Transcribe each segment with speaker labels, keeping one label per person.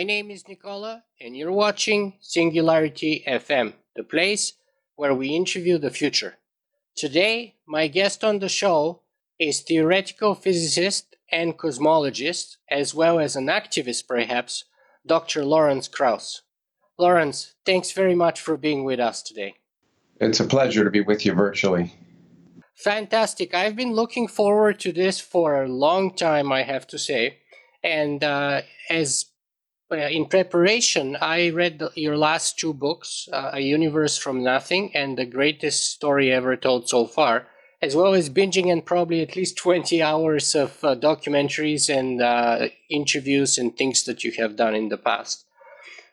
Speaker 1: My name is Nikola, and you're watching Singularity FM, the place where we interview the future. Today, my guest on the show is theoretical physicist and cosmologist, as well as an activist perhaps, Dr. Lawrence Krauss. Lawrence, thanks very much for being with us today.
Speaker 2: It's a pleasure to be with you virtually.
Speaker 1: Fantastic. I've been looking forward to this for a long time, I have to say. And uh, as in preparation, I read your last two books, uh, A Universe from Nothing and The Greatest Story Ever Told So Far, as well as binging and probably at least 20 hours of uh, documentaries and uh, interviews and things that you have done in the past.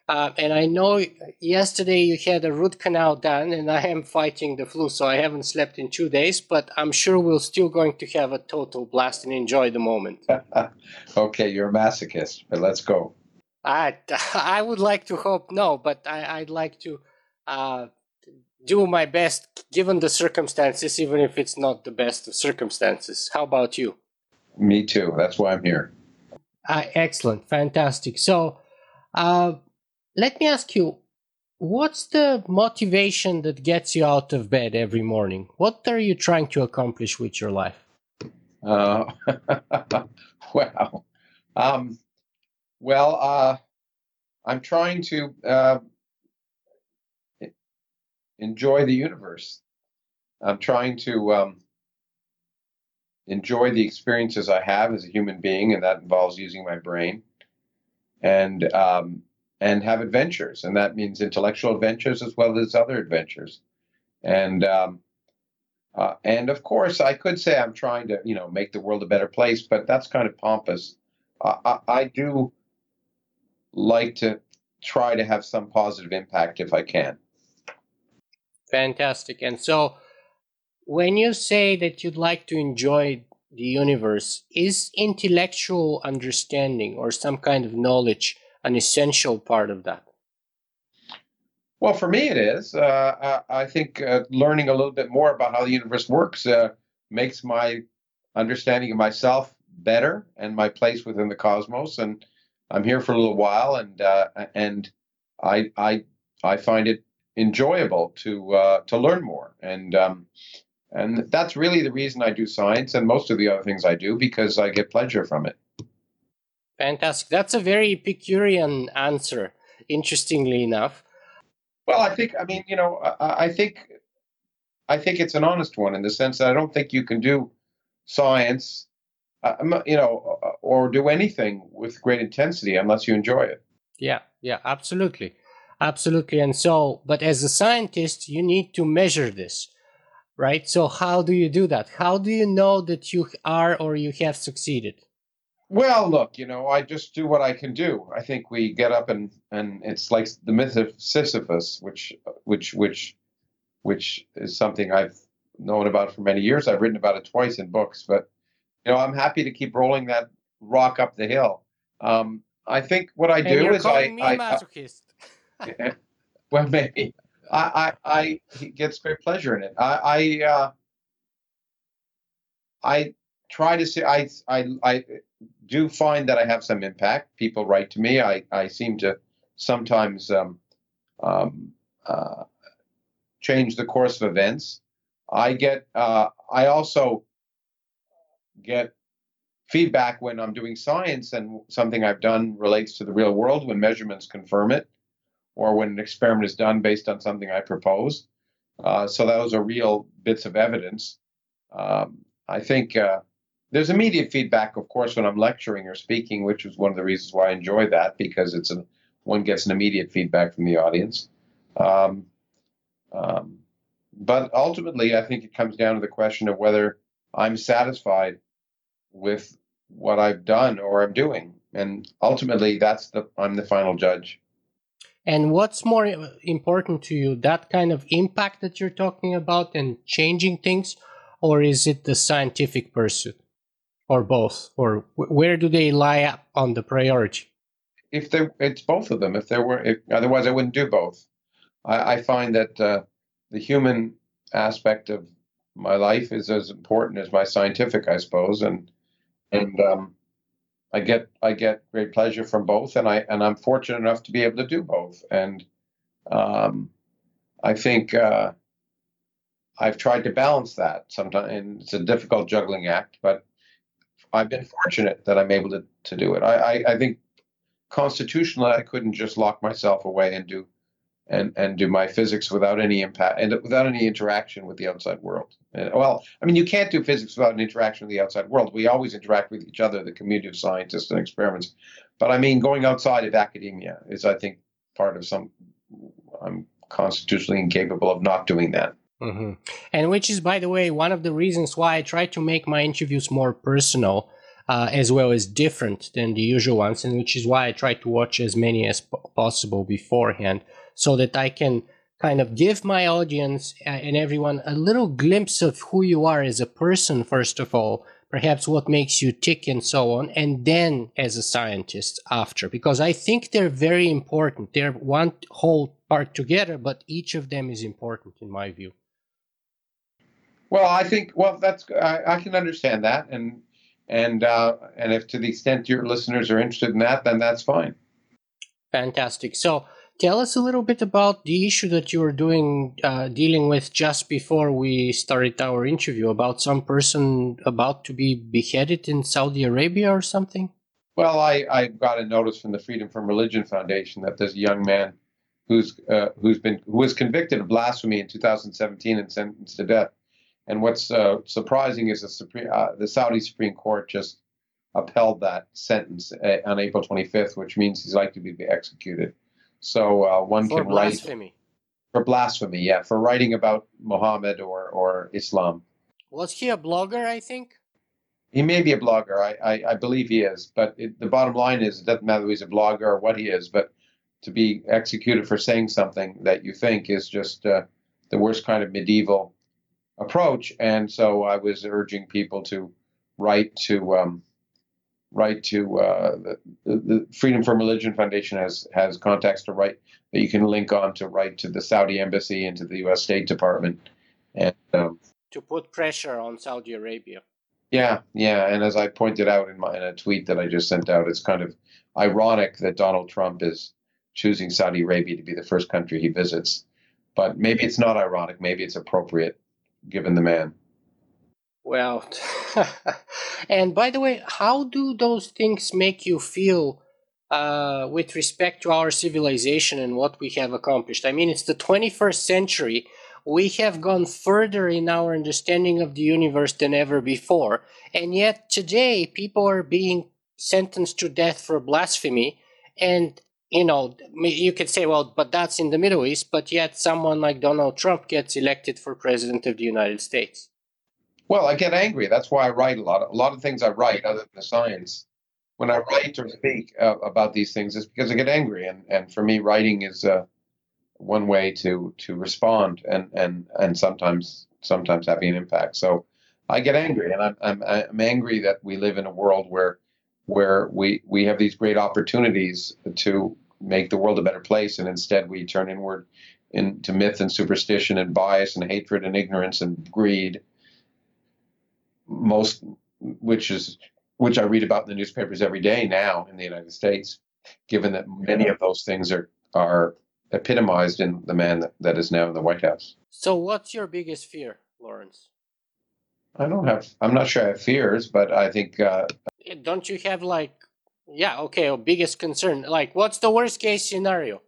Speaker 1: Uh, and I know yesterday you had a root canal done, and I am fighting the flu, so I haven't slept in two days. But I'm sure we're still going to have a total blast and enjoy the moment.
Speaker 2: okay, you're a masochist, but let's go.
Speaker 1: I I would like to hope no, but I, I'd like to uh, do my best given the circumstances, even if it's not the best of circumstances. How about you?
Speaker 2: Me too. That's why I'm here.
Speaker 1: Uh, excellent, fantastic. So. Uh, let me ask you what's the motivation that gets you out of bed every morning what are you trying to accomplish with your life
Speaker 2: uh, wow um, well uh, i'm trying to uh, enjoy the universe i'm trying to um, enjoy the experiences i have as a human being and that involves using my brain and um, and have adventures, and that means intellectual adventures as well as other adventures. And um, uh, and of course, I could say I'm trying to you know make the world a better place, but that's kind of pompous. I, I do like to try to have some positive impact if I can.
Speaker 1: Fantastic. And so, when you say that you'd like to enjoy the universe, is intellectual understanding or some kind of knowledge an essential part of that?
Speaker 2: Well, for me, it is. Uh, I, think uh, learning a little bit more about how the universe works uh, makes my understanding of myself better and my place within the cosmos. And I'm here for a little while, and uh, and I I I find it enjoyable to uh, to learn more. And um, and that's really the reason I do science and most of the other things I do because I get pleasure from it.
Speaker 1: Fantastic. That's a very Epicurean answer, interestingly enough.
Speaker 2: Well, I think, I mean, you know, I, I think, I think it's an honest one in the sense that I don't think you can do science, uh, you know, or do anything with great intensity unless you enjoy it.
Speaker 1: Yeah, yeah, absolutely. Absolutely. And so, but as a scientist, you need to measure this, right? So, how do you do that? How do you know that you are or you have succeeded?
Speaker 2: Well, look, you know, I just do what I can do. I think we get up and and it's like the myth of Sisyphus, which which which which is something I've known about for many years. I've written about it twice in books, but you know, I'm happy to keep rolling that rock up the hill. Um, I think what I do is I,
Speaker 1: I, masochist.
Speaker 2: I well, maybe I, I I gets great pleasure in it. I I uh, I try to see. I I I do find that I have some impact. People write to me. I, I seem to sometimes um, um, uh, change the course of events. I get. Uh, I also get feedback when I'm doing science and something I've done relates to the real world when measurements confirm it, or when an experiment is done based on something I propose. Uh, so those are real bits of evidence. Um, I think uh, there's immediate feedback, of course, when I'm lecturing or speaking, which is one of the reasons why I enjoy that because it's one gets an immediate feedback from the audience. Um, um, but ultimately, I think it comes down to the question of whether I'm satisfied with what I've done or I'm doing, and ultimately, that's the I'm the final judge.
Speaker 1: And what's more important to you, that kind of impact that you're talking about and changing things, or is it the scientific pursuit? or both, or where do they lie up on the priority?
Speaker 2: If there, it's both of them. If there were, if, otherwise I wouldn't do both. I, I find that uh, the human aspect of my life is as important as my scientific, I suppose, and and um, I get I get great pleasure from both, and I and I'm fortunate enough to be able to do both. And um, I think uh, I've tried to balance that. Sometimes, and it's a difficult juggling act, but I've been fortunate that I'm able to to do it. I I, I think constitutionally, I couldn't just lock myself away and do and and do my physics without any impact and without any interaction with the outside world. And, well, I mean, you can't do physics without an interaction with the outside world. We always interact with each other, the community of scientists and experiments. But I mean, going outside of academia is, I think, part of some. I'm constitutionally incapable of not doing that.
Speaker 1: Mm-hmm. And which is, by the way, one of the reasons why I try to make my interviews more personal. Uh, as well as different than the usual ones, and which is why I try to watch as many as possible beforehand so that I can kind of give my audience and everyone a little glimpse of who you are as a person, first of all, perhaps what makes you tick and so on, and then as a scientist after, because I think they're very important. They're one whole part together, but each of them is important in my view.
Speaker 2: Well, I think well that's I, I can understand that, and and uh, and if to the extent your listeners are interested in that, then that's fine.
Speaker 1: Fantastic. So Tell us a little bit about the issue that you were doing, uh, dealing with just before we started our interview about some person about to be beheaded in Saudi Arabia or something.
Speaker 2: Well, I, I got a notice from the Freedom from Religion Foundation that there's a young man who's uh, who's been who was convicted of blasphemy in 2017 and sentenced to death. And what's uh, surprising is the Supreme, uh, the Saudi Supreme Court just upheld that sentence uh, on April 25th, which means he's likely to be executed. So uh, one
Speaker 1: for
Speaker 2: can
Speaker 1: blasphemy.
Speaker 2: write for blasphemy, yeah, for writing about Muhammad or or Islam.
Speaker 1: Was he a blogger? I think
Speaker 2: he may be a blogger. I I, I believe he is, but it, the bottom line is it doesn't matter whether he's a blogger or what he is, but to be executed for saying something that you think is just uh, the worst kind of medieval approach. And so I was urging people to write to um, write to uh, the, the, Freedom from Religion Foundation has has contacts to write that you can link on to write to the Saudi embassy and to the U.S. State Department, and um,
Speaker 1: to put pressure on Saudi Arabia.
Speaker 2: Yeah, yeah, and as I pointed out in my in a tweet that I just sent out, it's kind of ironic that Donald Trump is choosing Saudi Arabia to be the first country he visits, but maybe it's not ironic. Maybe it's appropriate given the man.
Speaker 1: Well, and by the way, how do those things make you feel uh, with respect to our civilization and what we have accomplished? I mean, it's the 21st century. We have gone further in our understanding of the universe than ever before. And yet today, people are being sentenced to death for blasphemy. And, you know, you could say, well, but that's in the Middle East. But yet, someone like Donald Trump gets elected for president of the United States.
Speaker 2: Well, I get angry. That's why I write a lot. Of, a lot of things I write, other than the science, when I write or speak uh, about these things, is because I get angry. And and for me, writing is uh, one way to to respond, and and and sometimes sometimes having an impact. So I get angry, and I'm I'm, I'm angry that we live in a world where where we we have these great opportunities to make the world a better place, and instead we turn inward into myth and superstition and bias and hatred and ignorance and greed most which is which I read about in the newspapers every day now in the United States, given that many of those things are are epitomized in the man that, that is now in the White House.
Speaker 1: So what's your biggest fear, Lawrence?
Speaker 2: I don't have I'm not sure I have fears, but I think uh,
Speaker 1: don't you have like yeah, okay, a biggest concern. Like what's the worst case scenario?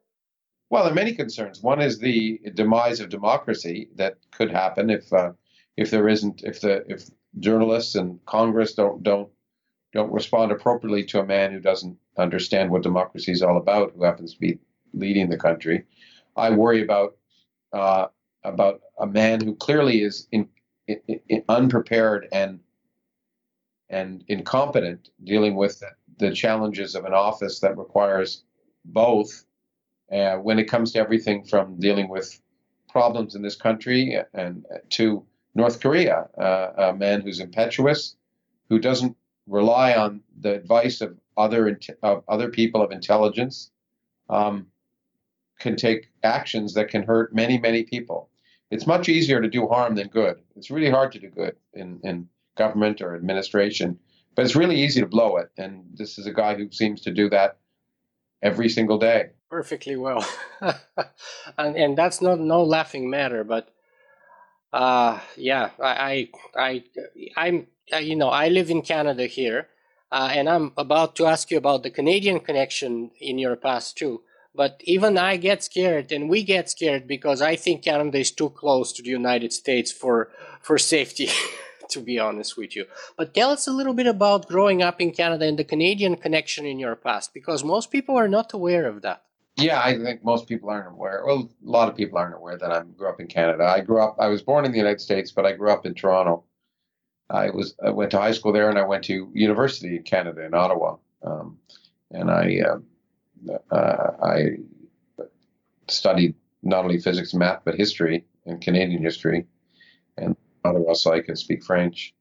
Speaker 2: Well, there are many concerns. One is the demise of democracy that could happen if uh, if there isn't if the if journalists and Congress don't don't don't respond appropriately to a man who doesn't understand what democracy is all about, who happens to be leading the country. I worry about uh, about a man who clearly is in, in, in unprepared and and incompetent dealing with the challenges of an office that requires both uh, when it comes to everything from dealing with problems in this country and to North Korea, uh, a man who's impetuous, who doesn't rely on the advice of other of other people of intelligence, um, can take actions that can hurt many many people. It's much easier to do harm than good. It's really hard to do good in in government or administration, but it's really easy to blow it. And this is a guy who seems to do that every single day.
Speaker 1: Perfectly well, and and that's not no laughing matter, but uh, yeah, I I I am you know I live in Canada here, uh, and I'm about to ask you about the Canadian connection in your past too. But even I get scared, and we get scared because I think Canada is too close to the United States for for safety. to be honest with you. But tell us a little bit about growing up in Canada and the Canadian connection in your past, because most people are not aware of that.
Speaker 2: Yeah, I think most people aren't aware. Well, a lot of people aren't aware that I grew up in Canada. I grew up. I was born in the United States, but I grew up in Toronto. I was. I went to high school there, and I went to university in Canada in Ottawa. Um, and I, uh, uh, I studied not only physics and math, but history and Canadian history, and Ottawa, so I can speak French.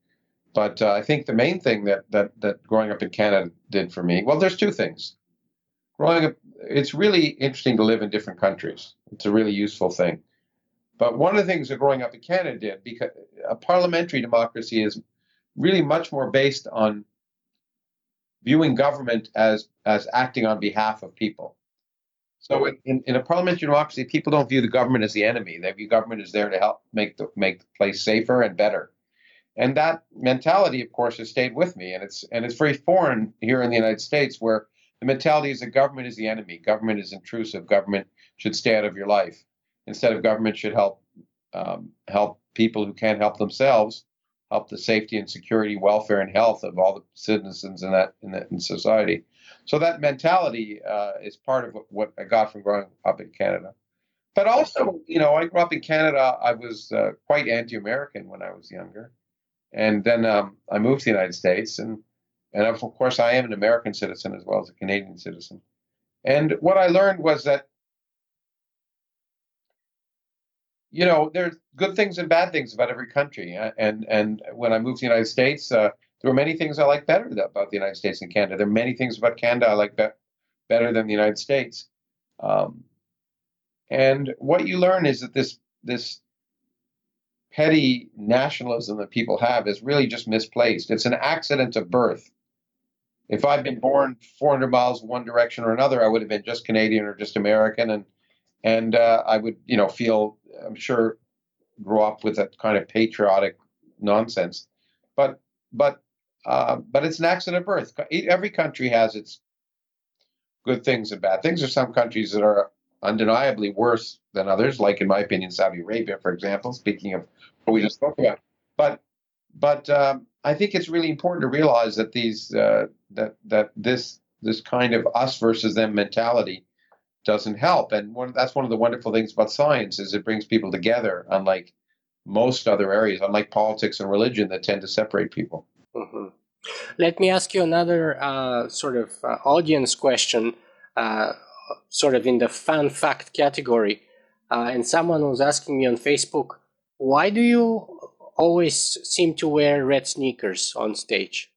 Speaker 2: But uh, I think the main thing that that that growing up in Canada did for me, well, there's two things. Growing up, it's really interesting to live in different countries. It's a really useful thing. But one of the things that growing up in Canada did, because a parliamentary democracy is really much more based on viewing government as as acting on behalf of people. So in, in a parliamentary democracy, people don't view the government as the enemy. They view government as there to help make the make the place safer and better. And that mentality, of course, has stayed with me. And it's and it's very foreign here in the United States, where the mentality is that government is the enemy. Government is intrusive. Government should stay out of your life. Instead of government should help um, help people who can't help themselves, help the safety and security, welfare and health of all the citizens in that in, that, in society. So that mentality uh, is part of what, what, I got from growing up in Canada. But also, you know, I grew up in Canada. I was uh, quite anti-American when I was younger, and then um, I moved to the United States, and and of course, I am an American citizen as well as a Canadian citizen. And what I learned was that, you know, there's good things and bad things about every country. And and when I moved to the United States, uh, there were many things I like better about the United States and Canada. There are many things about Canada I like be- better than the United States. Um, and what you learn is that this this petty nationalism that people have is really just misplaced. It's an accident of birth. If I'd been born 400 miles one direction or another, I would have been just Canadian or just American, and and uh, I would, you know, feel I'm sure grow up with that kind of patriotic nonsense. But but uh, but it's an accident of birth. Every country has its good things and bad things. There's some countries that are undeniably worse than others, like in my opinion, Saudi Arabia, for example. Speaking of what we just spoke about, but but um, I think it's really important to realize that these uh, that that this this kind of us versus them mentality doesn't help, and one, that's one of the wonderful things about science is it brings people together, unlike most other areas, unlike politics and religion that tend to separate people.
Speaker 1: Mm-hmm. Let me ask you another uh, sort of uh, audience question, uh, sort of in the fun fact category. Uh, and someone was asking me on Facebook, why do you always seem to wear red sneakers on stage?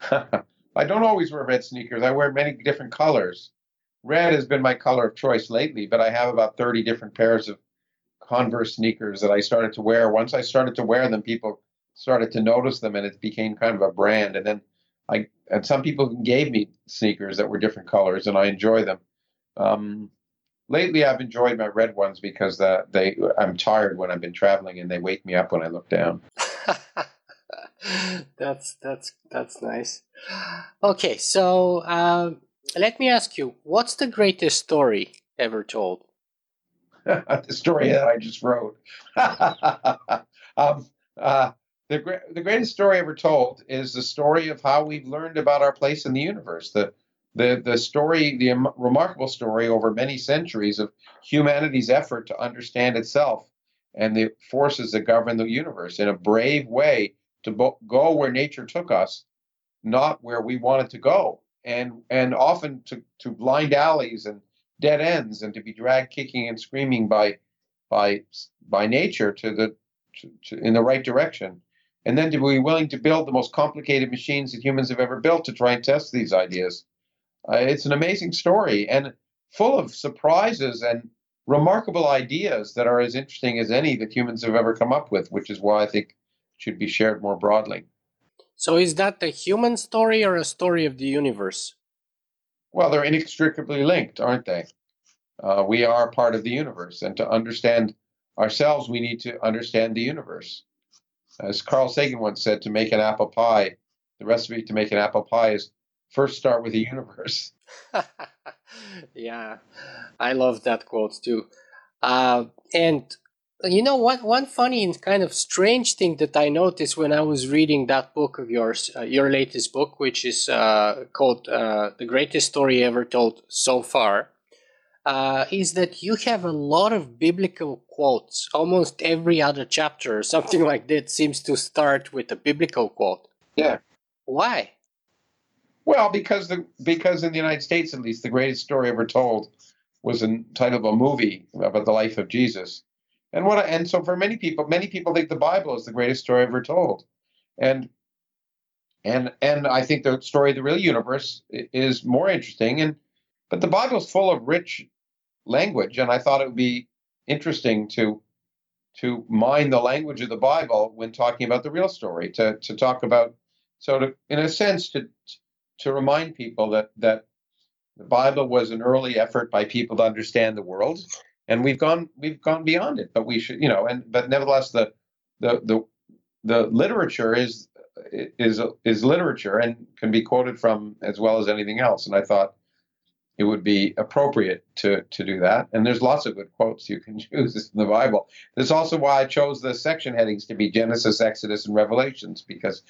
Speaker 2: I don't always wear red sneakers. I wear many different colors. Red has been my color of choice lately, but I have about 30 different pairs of Converse sneakers that I started to wear. Once I started to wear them, people started to notice them and it became kind of a brand. And then I and some people gave me sneakers that were different colors and I enjoy them. Um, lately, I've enjoyed my red ones because uh, they I'm tired when I've been traveling and they wake me up when I look down.
Speaker 1: that's that's that's nice. Okay, so uh, let me ask you, what's the greatest story ever told?
Speaker 2: the story that I just wrote. um, uh, the, the greatest story ever told is the story of how we've learned about our place in the universe. The, the, the story, the remarkable story over many centuries of humanity's effort to understand itself and the forces that govern the universe in a brave way to bo- go where nature took us, not where we wanted to go, and and often to, to blind alleys and dead ends, and to be dragged kicking and screaming by by by nature to the to, to, in the right direction and then to be willing to build the most complicated machines that humans have ever built to try and test these ideas. Uh, it's an amazing story and full of surprises and remarkable ideas that are as interesting as any that humans have ever come up with, which is why I think should be shared more broadly.
Speaker 1: So is that a human story or a story of the universe?
Speaker 2: Well, they're inextricably linked, aren't they? Uh, we are part of the universe, and to understand ourselves, we need to understand the universe. As Carl Sagan once said, to make an apple pie, the recipe to make an apple pie is first start with the universe.
Speaker 1: yeah, I love that quote too. Uh, and you know what? One funny and kind of strange thing that I noticed when I was reading that book of yours, uh, your latest book, which is uh, called uh, "The Greatest Story Ever Told So Far," uh, is that you have a lot of biblical quotes. Almost every other chapter or something like that seems to start with a biblical quote.
Speaker 2: Yeah.
Speaker 1: Why?
Speaker 2: Well, because the because in the United States, at least, the greatest story ever told was entitled a movie about the life of Jesus and what and so for many people, many people think the Bible is the greatest story ever told. And and and I think the story of the real universe is more interesting. And but the Bible is full of rich language, and I thought it would be interesting to to mine the language of the Bible when talking about the real story. To to talk about so to in a sense to to remind people that that the Bible was an early effort by people to understand the world and we've gone we've gone beyond it. But we should, you know, and but nevertheless, the the the the literature is is is literature and can be quoted from as well as anything else. And I thought it would be appropriate to to do that. And there's lots of good quotes you can use in the Bible. That's also why I chose the section headings to be Genesis, Exodus, and Revelations because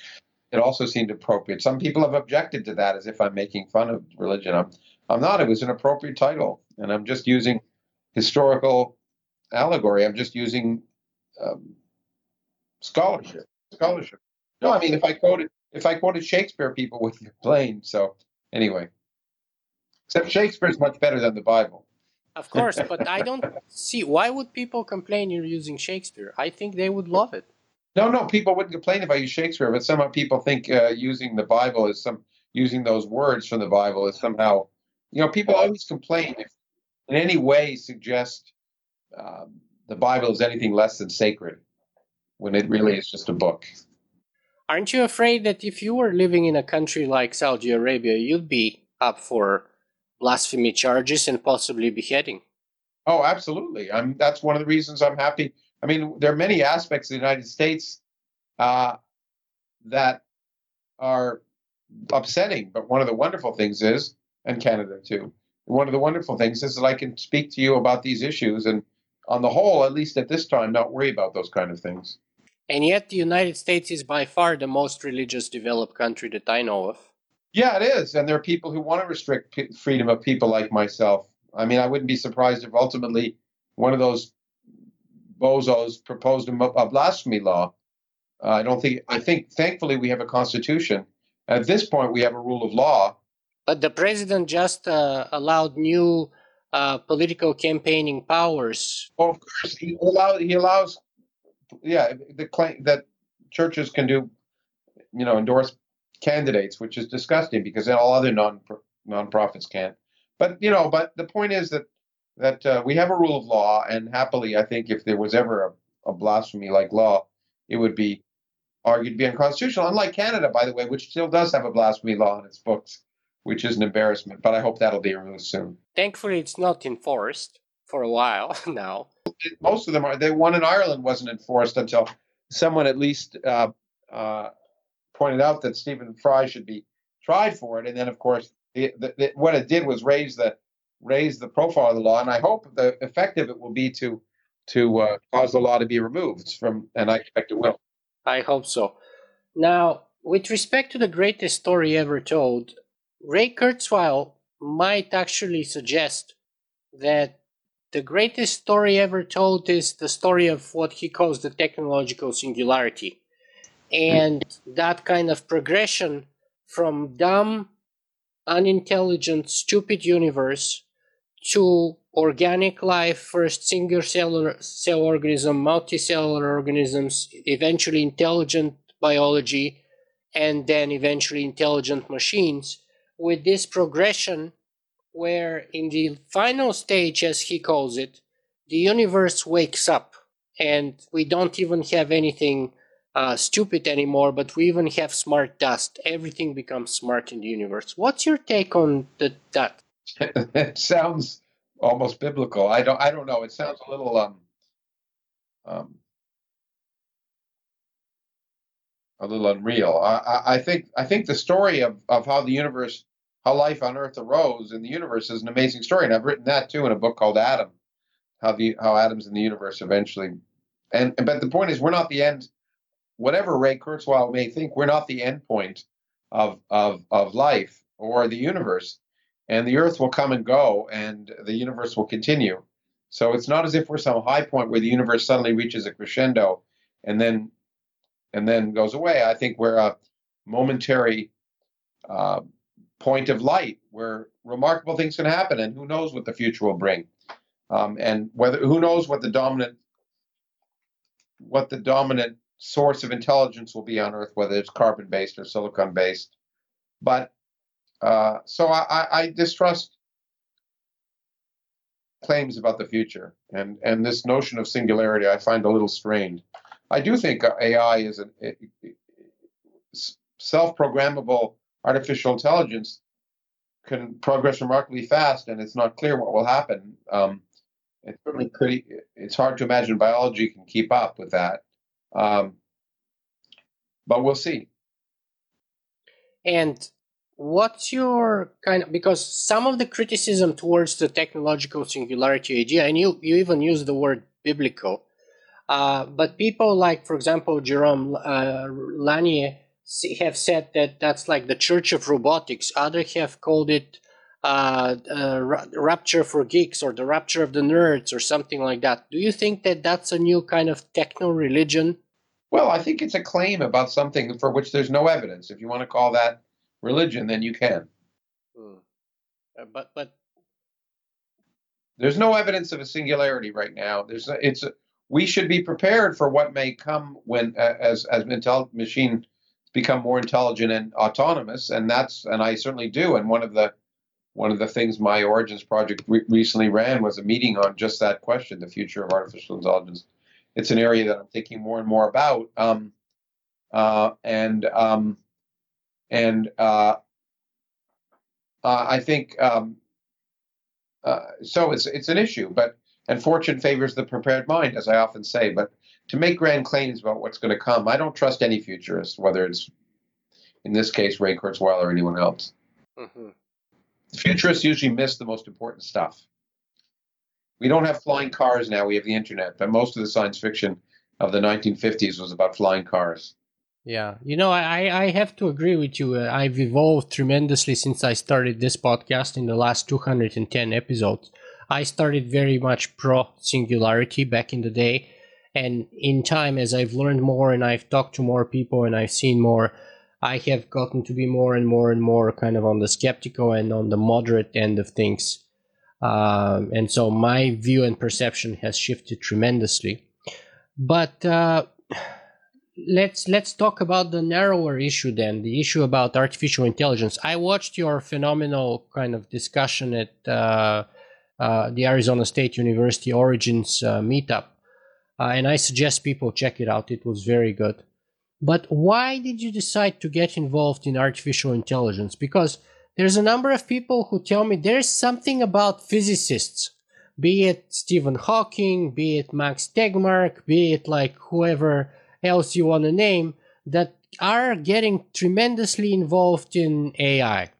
Speaker 2: it also seemed appropriate. Some people have objected to that as if I'm making fun of religion. I'm I'm not. It was an appropriate title, and I'm just using historical allegory. I'm just using um, scholarship. Scholarship. No, I mean if I quoted if I quoted Shakespeare, people would complain. So anyway, except Shakespeare is much better than the Bible.
Speaker 1: Of course, but I don't see why would people complain you're using Shakespeare. I think they would love it.
Speaker 2: No, no, people wouldn't complain if I use Shakespeare, but somehow people think uh, using the Bible is some using those words from the Bible is somehow, you know, people always complain if in any way suggest um, the Bible is anything less than sacred when it really is just a book.
Speaker 1: Aren't you afraid that if you were living in a country like Saudi Arabia, you'd be up for blasphemy charges and possibly beheading?
Speaker 2: Oh, absolutely. I'm, that's one of the reasons I'm happy. I mean, there are many aspects of the United States uh, that are upsetting, but one of the wonderful things is, and Canada too, one of the wonderful things is that I can speak to you about these issues and, on the whole, at least at this time, not worry about those kind of things.
Speaker 1: And yet, the United States is by far the most religious developed country that I know of.
Speaker 2: Yeah, it is. And there are people who want to restrict p- freedom of people like myself. I mean, I wouldn't be surprised if ultimately one of those bozos proposed a, a blasphemy law. Uh, I don't think, I think, thankfully, we have a constitution. At this point, we have a rule of law
Speaker 1: but the president just uh, allowed new uh, political campaigning powers.
Speaker 2: Well, of course, he allows. He allows. Yeah, the claim that churches can do, you know, endorse candidates, which is disgusting because all other non nonprofits can't. But you know, but the point is that that uh, we have a rule of law, and happily, I think if there was ever a, a blasphemy like law, it would be argued to be unconstitutional. Unlike Canada, by the way, which still does have a blasphemy law in its books which is an embarrassment. But I hope that'll be removed soon.
Speaker 1: Thankfully, it's not enforced for a while now.
Speaker 2: Most of them are. The one in Ireland wasn't enforced until someone at least uh, uh, pointed out that Stephen Fry should be tried for it, and then of course the, the, the, what it did was raise the raise the profile of the law, and I hope the effect of it will be to to uh, cause the law to be removed from, and I expect it will.
Speaker 1: I hope so. Now, with respect to the greatest story ever told, Ray Kurzweil might actually suggest that the greatest story ever told is the story of what he calls the technological singularity. And that kind of progression from dumb, unintelligent, stupid universe to organic life, first single cellular cell organism, multicellular organisms, eventually intelligent biology, and then eventually intelligent machines with this progression where in the final stage, as he calls it, the universe wakes up and we don't even have anything uh, stupid anymore, but we even have smart dust. Everything becomes smart in the universe. What's your take on the, that?
Speaker 2: It sounds almost biblical. I don't. I don't know. It sounds a little um, um, a little unreal. I, I think. I think the story of of how the universe, how life on Earth arose in the universe is an amazing story, and I've written that too in a book called Atom. How the how atoms in the universe eventually, and but the point is, we're not the end whatever Ray Kurzweil may think, we're not the end point of, of, of life or the universe. And the earth will come and go and the universe will continue. So it's not as if we're some high point where the universe suddenly reaches a crescendo and then and then goes away. I think we're a momentary uh, point of light where remarkable things can happen, and who knows what the future will bring, um, and whether who knows what the dominant what the dominant source of intelligence will be on Earth, whether it's carbon based or silicon based. But uh, so I, I, distrust claims about the future, and and this notion of singularity I find a little strained. I do think AI is a self-programmable artificial intelligence can progress remarkably fast, and it's not clear what will happen. Um, it certainly could. It's hard to imagine biology can keep up with that. Um, but we'll see.
Speaker 1: And what's your kind of because some of the criticism towards the technological singularity idea, and you you even use the word biblical, uh, but people like, for example, Jaron uh, Lanier have said that that's like the church of robotics. Others have called it uh, uh, rapture for geeks or the rapture of the nerds or something like that. Do you think that that's a new kind of techno religion
Speaker 2: well, I think it's a claim about something for which there's no evidence. If you want to call that religion, then you can.
Speaker 1: Hmm. Uh, but but
Speaker 2: there's no evidence of a singularity right now. There's a, it's a, we should be prepared for what may come when uh, as as intel, machine become more intelligent and autonomous, and that's and I certainly do. And one of the one of the things my Origins project re- recently ran was a meeting on just that question: the future of artificial intelligence it's an area that I'm thinking more and more about. Um, uh, and um, and uh, uh, I think um, uh, so. It's it's an issue, but and fortune favors the prepared mind, as I often say. But to make grand claims about what's going to come, I don't trust any futurist, whether it's in this case Ray Kurzweil or anyone else. Mm-hmm. Futurists usually miss the most important stuff we don't have flying cars now. We have the internet, but most of the science fiction of the 1950s was about flying cars.
Speaker 1: Yeah, you know, I I have to agree with you. Uh, I've evolved tremendously since I started this podcast in the last 210 episodes. I started very much pro singularity back in the day, and in time, as I've learned more and I've talked to more people and I've seen more, I have gotten to be more and more and more kind of on the skeptical and on the moderate end of things. Um, and so my view and perception has shifted tremendously. But uh, let's let's talk about the narrower issue then, the issue about artificial intelligence. I watched your phenomenal kind of discussion at uh, uh, the Arizona State University Origins uh, meetup, uh, and I suggest people check it out. It was very good. But why did you decide to get involved in artificial intelligence? Because there's a number of people who tell me there's something about physicists, be it Stephen Hawking, be it Max Tegmark, be it like whoever else you want to name, that are getting tremendously involved in AI.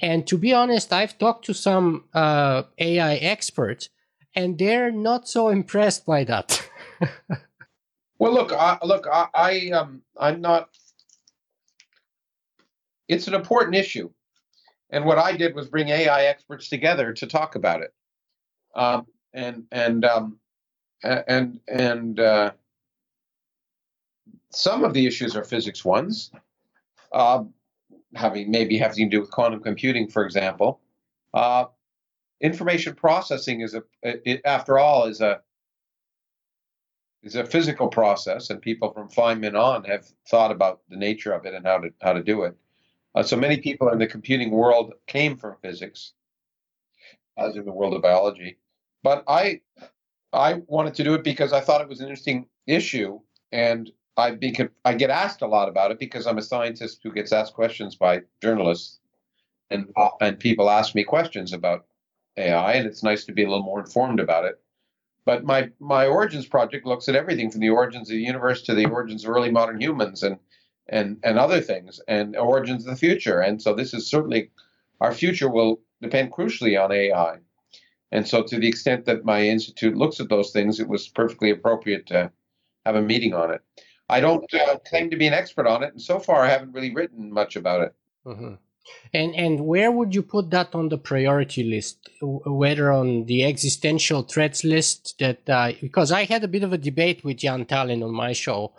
Speaker 1: And to be honest, I've talked to some uh, AI experts, and they're not so impressed by that.
Speaker 2: well, look, I, look, I, I um, I'm not. It's an important issue, and what I did was bring AI experts together to talk about it. Um, and and um, and and uh, some of the issues are physics ones, uh, having maybe having to do with quantum computing, for example. Uh, information processing is a, it, after all, is a is a physical process, and people from Feynman on have thought about the nature of it and how to how to do it. Uh, so many people in the computing world came from physics, as in the world of biology. But I, I wanted to do it because I thought it was an interesting issue, and I been I get asked a lot about it because I'm a scientist who gets asked questions by journalists, and and people ask me questions about AI, and it's nice to be a little more informed about it. But my my origins project looks at everything from the origins of the universe to the origins of early modern humans and and and other things and origins of the future. And so this is certainly our future will depend crucially on AI. And so to the extent that my institute looks at those things, it was perfectly appropriate to have a meeting on it. I don't uh, claim to be an expert on it, and so far I haven't really written much about it.
Speaker 1: Mm-hmm. And and where would you put that on the priority list? Whether on the existential threats list that uh, because I had a bit of a debate with Jaan Tallinn on my show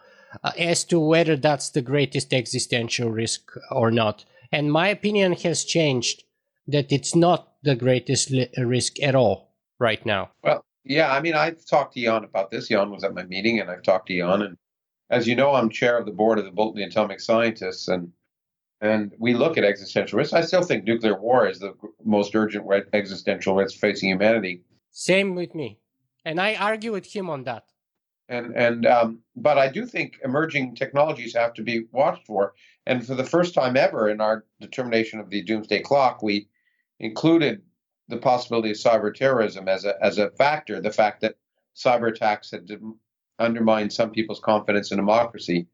Speaker 1: uh, as to whether that's the greatest existential risk or not. And my opinion has changed that it's not the greatest li- risk at all right now.
Speaker 2: Well, yeah, I mean, I've talked to Jaan about this. Jaan was at my meeting, and I've talked to Jaan. And as you know, I'm chair of the board of the Bulletin of Atomic Scientists, and and we look at existential risks. I still think nuclear war is the most urgent existential risk facing humanity.
Speaker 1: Same with me, and I argue with him on that.
Speaker 2: And and um, but I do think emerging technologies have to be watched for. And for the first time ever in our determination of the doomsday clock, we included the possibility of cyber terrorism as a as a factor. The fact that cyber attacks had undermined some people's confidence in democracy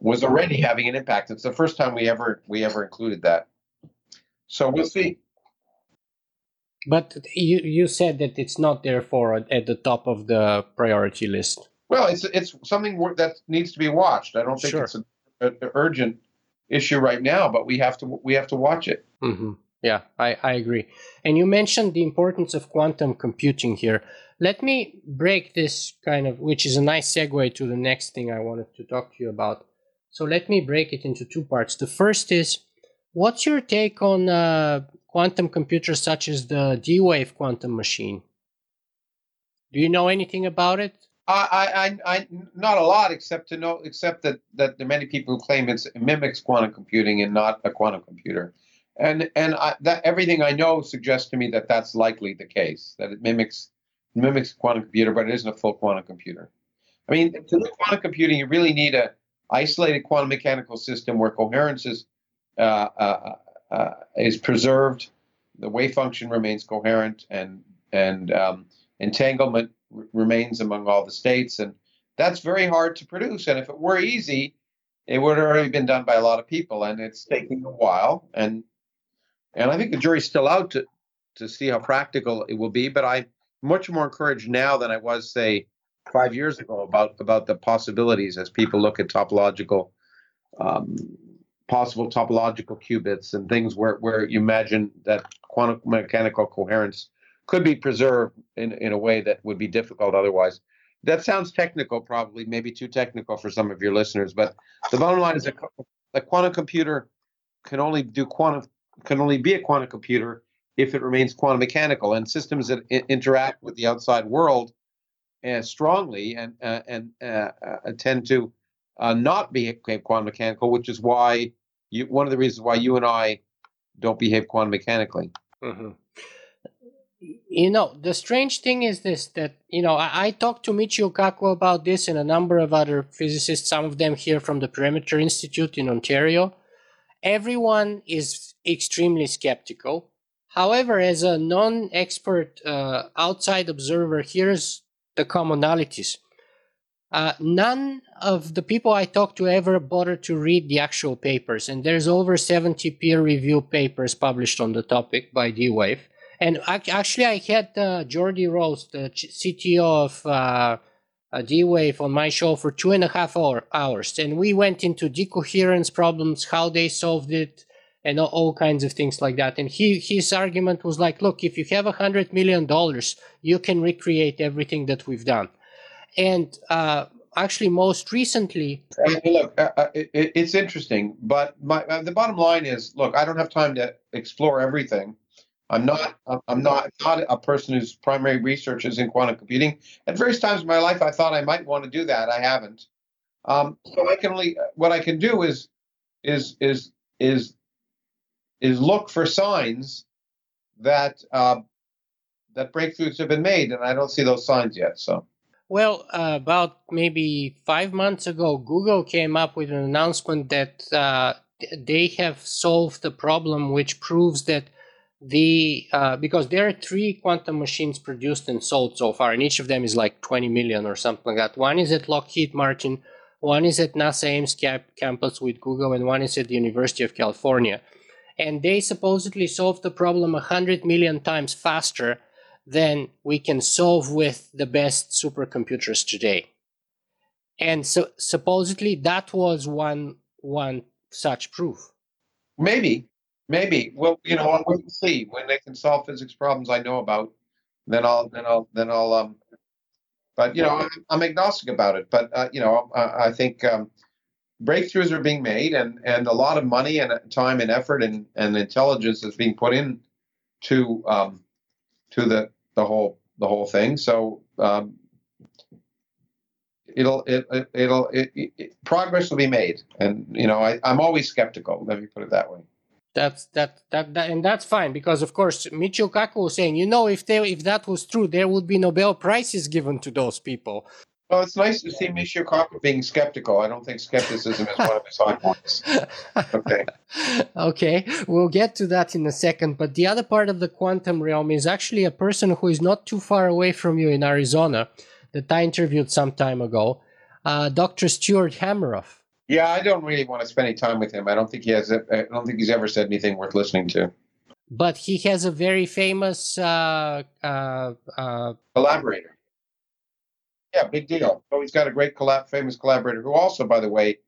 Speaker 2: was already having an impact. It's the first time we ever we ever included that. So we'll see.
Speaker 1: But you you said that it's not therefore at the top of the priority list.
Speaker 2: Well, it's it's something that needs to be watched. I don't think sure. it's an urgent issue right now, but we have to we have to watch it.
Speaker 1: Mm-hmm. Yeah, I, I agree. And you mentioned the importance of quantum computing here. Let me break this kind of, which is a nice segue to the next thing I wanted to talk to you about. So let me break it into two parts. The first is what's your take on uh, quantum computers such as the D Wave quantum machine? Do you know anything about it?
Speaker 2: I, I, I, not a lot, except to know, except that that many people who claim it mimics quantum computing and not a quantum computer, and and I, that everything I know suggests to me that that's likely the case, that it mimics mimics a quantum computer, but it isn't a full quantum computer. I mean, to do quantum computing, you really need a isolated quantum mechanical system where coherence is, uh, uh, uh, is preserved, the wave function remains coherent, and and um, entanglement r- remains among all the states, and that's very hard to produce. And if it were easy, it would have already been done by a lot of people, and it's taking a while. And and I think the jury's still out to to see how practical it will be. But I'm much more encouraged now than I was, say, five years ago about about the possibilities as people look at topological um, possible topological qubits and things where where you imagine that quantum mechanical coherence could be preserved in in a way that would be difficult otherwise. That sounds technical, probably maybe too technical for some of your listeners, but the bottom line is that a quantum computer can only do quantum can only be a quantum computer if it remains quantum mechanical and systems that I- interact with the outside world uh, strongly and uh, and uh, uh tend to uh, not behave quantum mechanical, which is why you, one of the reasons why you and I don't behave quantum mechanically.
Speaker 1: Mm-hmm. You know, the strange thing is this that, you know, I, I talked to Michio Kaku about this and a number of other physicists, some of them here from the Perimeter Institute in Ontario. Everyone is extremely skeptical. However, as a non expert uh, outside observer, here's the commonalities. Uh, none of the people I talked to ever bothered to read the actual papers, and there's over 70 peer-reviewed papers published on the topic by D-Wave. And actually, I had uh, Geordie Rose, the CTO of uh, uh, D-Wave, on my show for two and a half hour, hours, and we went into decoherence problems, how they solved it, and all kinds of things like that. And he his argument was like, look, if you have a hundred million dollars, you can recreate everything that we've done. And uh, actually, most recently,
Speaker 2: look, uh, uh, it, it's interesting, but my, uh, the bottom line is, look, I don't have time to explore everything. I'm not. I'm not not a person whose primary research is in quantum computing. At various times in my life, I thought I might want to do that. I haven't. Um, so I can only what I can do is is is is is look for signs that uh, that breakthroughs have been made, and I don't see those signs yet. So,
Speaker 1: Well, uh, about maybe five months ago, Google came up with an announcement that uh, they have solved the problem, which proves that the uh, because there are three quantum machines produced and sold so far, and each of them is like 20 million or something like that. One is at Lockheed Martin, one is at NASA Ames campus with Google, and one is at the University of California. And they supposedly solved the problem 100 million times faster than we can solve with the best supercomputers today. And so supposedly that was one one such proof.
Speaker 2: Maybe, maybe. Well, you know, I'll wait and see when they can solve physics problems I know about. Then I'll, then I'll, then I'll. Um, but you know, I'm, I'm agnostic about it. But uh, you know, I, I think um, breakthroughs are being made, and and a lot of money and time and effort and and intelligence is being put in to um, to the the whole the whole thing. So um, it'll it, it it'll it, it, progress will be made, and you know I, I'm always skeptical. Let me put it that way.
Speaker 1: That's that, that that and that's fine because of course Michio Kaku was saying, you know, if they if that was true, there would be Nobel prizes given to those people.
Speaker 2: Well, it's nice to see Michio Kaku being skeptical. I don't think skepticism is one of his high points. Okay.
Speaker 1: okay, we'll get to that in a second. But the other part of the quantum realm is actually a person who is not too far away from you in Arizona that I interviewed some time ago, uh, Dr. Stuart Hameroff.
Speaker 2: Yeah, I don't really want to spend any time with him. I don't think he has. I don't think he's ever said anything worth listening to.
Speaker 1: But he has a very famous uh, uh, uh
Speaker 2: collaborator. Yeah, big deal. So he's got a great collab, famous collaborator who also, by the way,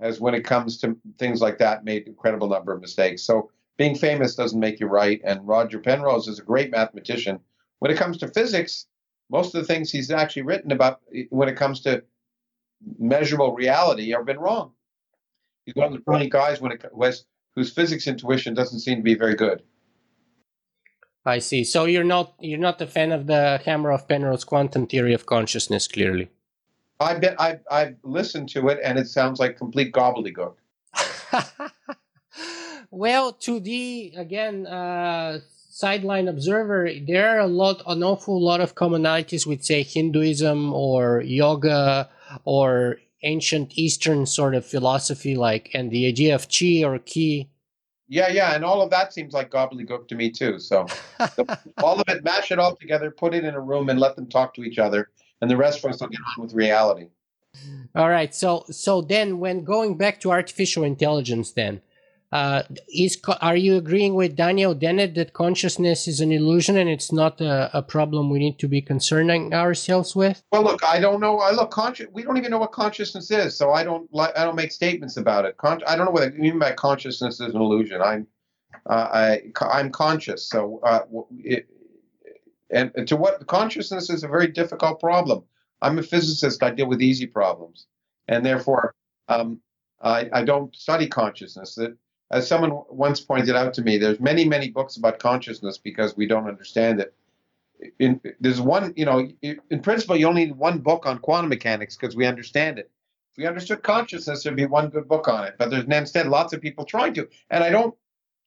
Speaker 2: has when it comes to things like that, made incredible number of mistakes. So being famous doesn't make you right. And Roger Penrose is a great mathematician. When it comes to physics, most of the things he's actually written about eh, when it comes to measurable reality have been wrong. He's one of the funny guys when it was whose physics intuition doesn't seem to be very good.
Speaker 1: I see. So you're not you're not a fan of the Hameroff Penrose quantum theory of consciousness, clearly.
Speaker 2: I bet I I've listened to it and it sounds like complete gobbledygook.
Speaker 1: well, to the again uh, sideline observer, there are a lot, an awful lot of commonalities with, say, Hinduism or yoga or ancient Eastern sort of philosophy, like and the idea of chi or ki
Speaker 2: yeah, yeah, and all of that seems like gobbledygook to me too. So, all of it, mash it all together, put it in a room, and let them talk to each other, and the rest of us will get on with reality.
Speaker 1: All right. So, so then, when going back to artificial intelligence, then uh, is are you agreeing with Daniel Dennett that consciousness is an illusion and it's not a, a, problem we need to be concerning ourselves with?
Speaker 2: Well, look, I don't know. I look conscious. We don't even know what consciousness is, so I don't like. I don't make statements about it. Con- I don't know what you mean by consciousness is an illusion. I'm, uh, I, I'm conscious. So, uh, it, and, and to what consciousness is a very difficult problem. I'm a physicist. I deal with easy problems, and therefore, um, I, I don't study consciousness. That as someone once pointed out to me, there's many, many books about consciousness because we don't understand it. In, there's one, you know, in principle, you only need one book on quantum mechanics because we understand it. If we understood consciousness, there'd be one good book on it. But there's instead lots of people trying to, and I don't,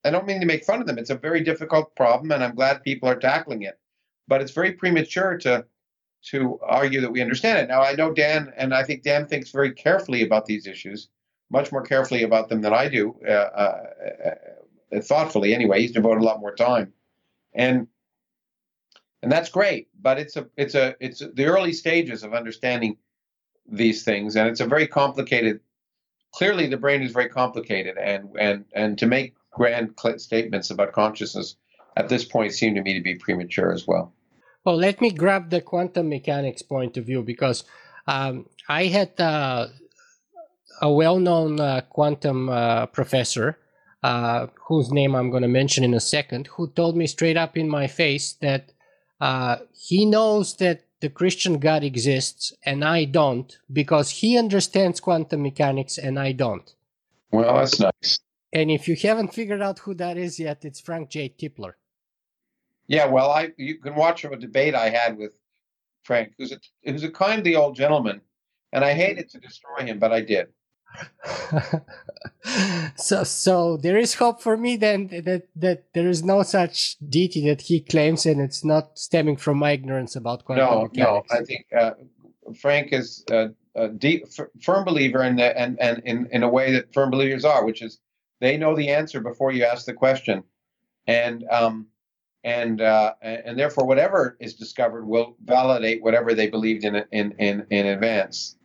Speaker 2: I don't mean to make fun of them. It's a very difficult problem, and I'm glad people are tackling it. But it's very premature to to argue that we understand it. Now, I know Dan, and I think Dan thinks very carefully about these issues much more carefully about them than I do, uh, uh, uh, thoughtfully anyway. He's devoted a lot more time, and and that's great. But it's a it's a it's the early stages of understanding these things, and it's a very complicated. Clearly, the brain is very complicated, and and and to make grand statements about consciousness at this point seem to me to be premature as well.
Speaker 1: Well, let me grab the quantum mechanics point of view because um, I had uh, a well-known uh, quantum uh, professor, uh, whose name I'm going to mention in a second, who told me straight up in my face that uh, he knows that the Christian God exists and I don't because he understands quantum mechanics and I don't.
Speaker 2: Well, that's nice.
Speaker 1: And if you haven't figured out who that is yet, it's Frank J. Tipler.
Speaker 2: Yeah, well, I you can watch a debate I had with Frank, who's a who's a kindly old gentleman, and I hated to destroy him, but I did.
Speaker 1: so so there is hope for me then that that there is no such deity that he claims and it's not stemming from my ignorance about quantum
Speaker 2: no
Speaker 1: mechanics.
Speaker 2: no i think uh, Frank is a, a deep, f- firm believer in the, and and in in a way that firm believers are, which is they know the answer before you ask the question, and um, and uh, and therefore whatever is discovered will validate whatever they believed in in in in advance.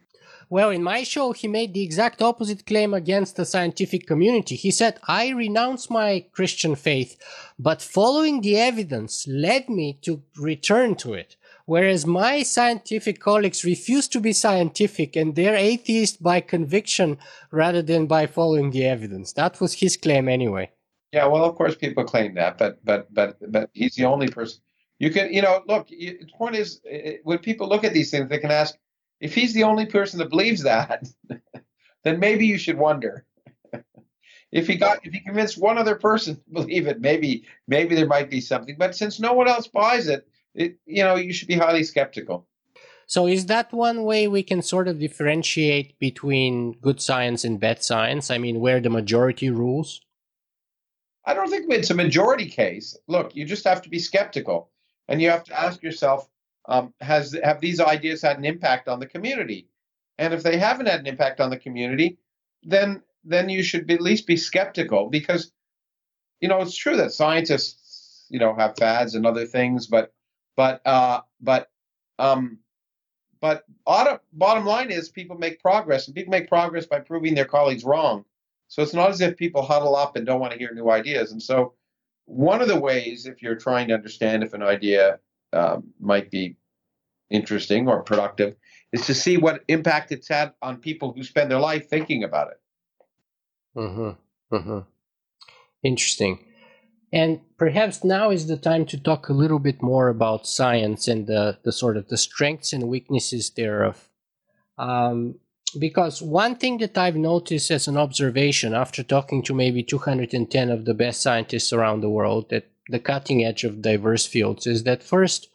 Speaker 1: Well, in my show, he made the exact opposite claim against the scientific community. He said, I renounce my Christian faith, but following the evidence led me to return to it. Whereas my scientific colleagues refuse to be scientific and they're atheist by conviction rather than by following the evidence. That was his claim anyway.
Speaker 2: Yeah, well, of course, people claim that, but but but but he's the only person. You can, you know, look. The point is, when people look at these things, they can ask, if he's the only person that believes that, then maybe you should wonder. if he got if he convinced one other person to believe it, maybe maybe there might be something. But since no one else buys it, it you know, you should be highly skeptical.
Speaker 1: So is that one way we can sort of differentiate between good science and bad science? I mean, where the majority rules?
Speaker 2: I don't think it's a majority case. Look, you just have to be skeptical and you have to ask yourself um, has have these ideas had an impact on the community? And if they haven't had an impact on the community, then then you should be, at least be skeptical because you know it's true that scientists you know have fads and other things, but but uh, but um, but auto, bottom line is people make progress, and people make progress by proving their colleagues wrong. So it's not as if people huddle up and don't want to hear new ideas. And so one of the ways, if you're trying to understand if an idea um, might be interesting or productive is to see what impact it's had on people who spend their life thinking about it.
Speaker 1: Mm-hmm. Mm-hmm. Interesting. And perhaps now is the time to talk a little bit more about science and the, the sort of the strengths and weaknesses thereof. Um, because one thing that I've noticed as an observation after talking to maybe 210 of the best scientists around the world at the cutting edge of diverse fields is that first,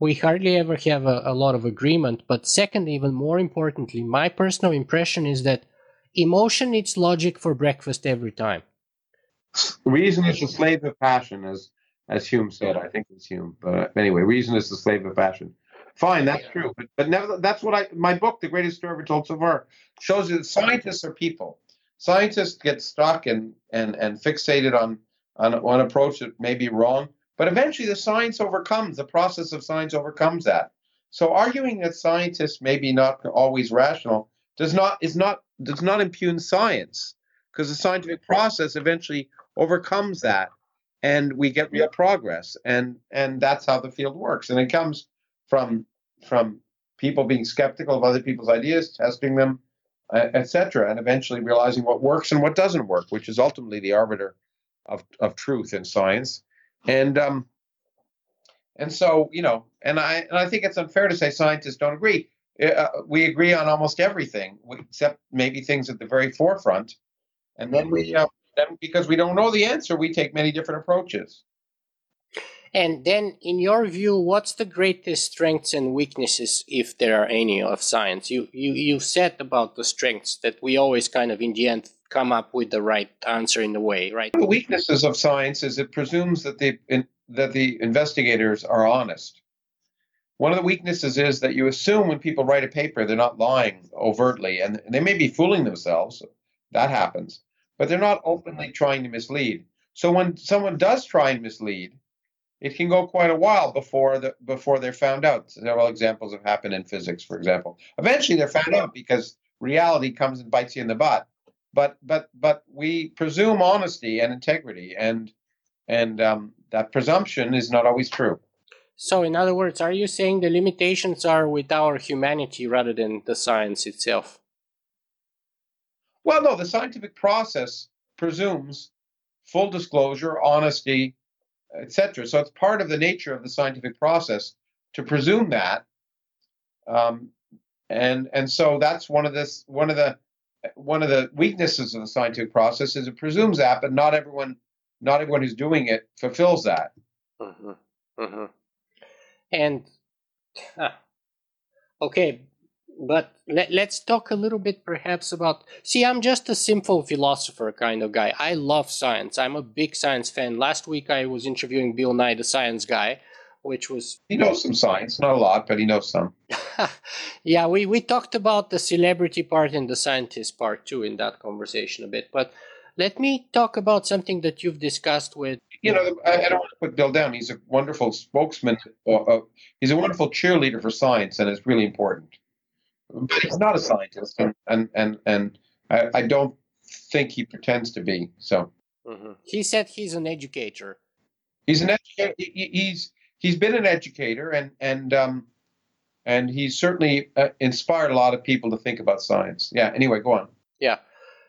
Speaker 1: we hardly ever have a, a lot of agreement. But second, even more importantly, my personal impression is that emotion needs logic for breakfast every time.
Speaker 2: Reason is the slave of passion, as as Hume said. I think it's Hume, but anyway, reason is the slave of passion. Fine, that's yeah. true, but but never. That's what I. My book, The Greatest Story Ever Told So Far, shows you that scientists are people. Scientists get stuck and and and fixated on on one approach that may be wrong, but eventually, the science overcomes the process of science overcomes that. So, arguing that scientists may be not always rational does not is not does not impugn science, because the scientific process eventually overcomes that, and we get real progress. And and that's how the field works. And it comes from from people being skeptical of other people's ideas, testing them, uh, etc., and eventually realizing what works and what doesn't work, which is ultimately the arbiter of, of truth in science. And um, and so you know, and I and I think it's unfair to say scientists don't agree. Uh, we agree on almost everything, except maybe things at the very forefront. And then we, uh, then because we don't know the answer, we take many different approaches.
Speaker 1: And then, in your view, what's the greatest strengths and weaknesses, if there are any, of science? You you you said about the strengths that we always kind of, in the end, come up with the right answer in a way, right?
Speaker 2: The weaknesses of science is it presumes that the in, that the investigators are honest. One of the weaknesses is that you assume when people write a paper they're not lying overtly, and they may be fooling themselves. That happens, but they're not openly trying to mislead. So when someone does try and mislead, it can go quite a while before the before they're found out. Several examples have happened in physics, for example. Eventually, they're found out because reality comes and bites you in the butt but but but we presume honesty and integrity and and um, that presumption is not always true.
Speaker 1: So in other words are you saying the limitations are with our humanity rather than the science itself?
Speaker 2: Well no the scientific process presumes full disclosure honesty etc so it's part of the nature of the scientific process to presume that. Um, and and so that's one of this one of the one of the weaknesses of the scientific process is it presumes that, but not everyone, not everyone who's doing it fulfills that.
Speaker 1: Mm-hmm. Mm-hmm. And uh, okay, but let, let's talk a little bit perhaps about. See, I'm just a simple philosopher kind of guy. I love science. I'm a big science fan. Last week I was interviewing Bill Nye, the science guy, which was
Speaker 2: he knows some science, not a lot, but he knows some.
Speaker 1: yeah, we, we talked about the celebrity part and the scientist part too in that conversation a bit. But let me talk about something that you've discussed with.
Speaker 2: You know, I, I don't want to put Bill down. He's a wonderful spokesman. Uh, uh, he's a wonderful cheerleader for science, and it's really important. But he's not a scientist, and and and, and I, I don't think he pretends to be. So
Speaker 1: mm-hmm. he said he's an educator.
Speaker 2: He's an educator. He's he's been an educator, and and um, and he's certainly uh, inspired a lot of people to think about science. Yeah. Anyway, go on.
Speaker 1: Yeah.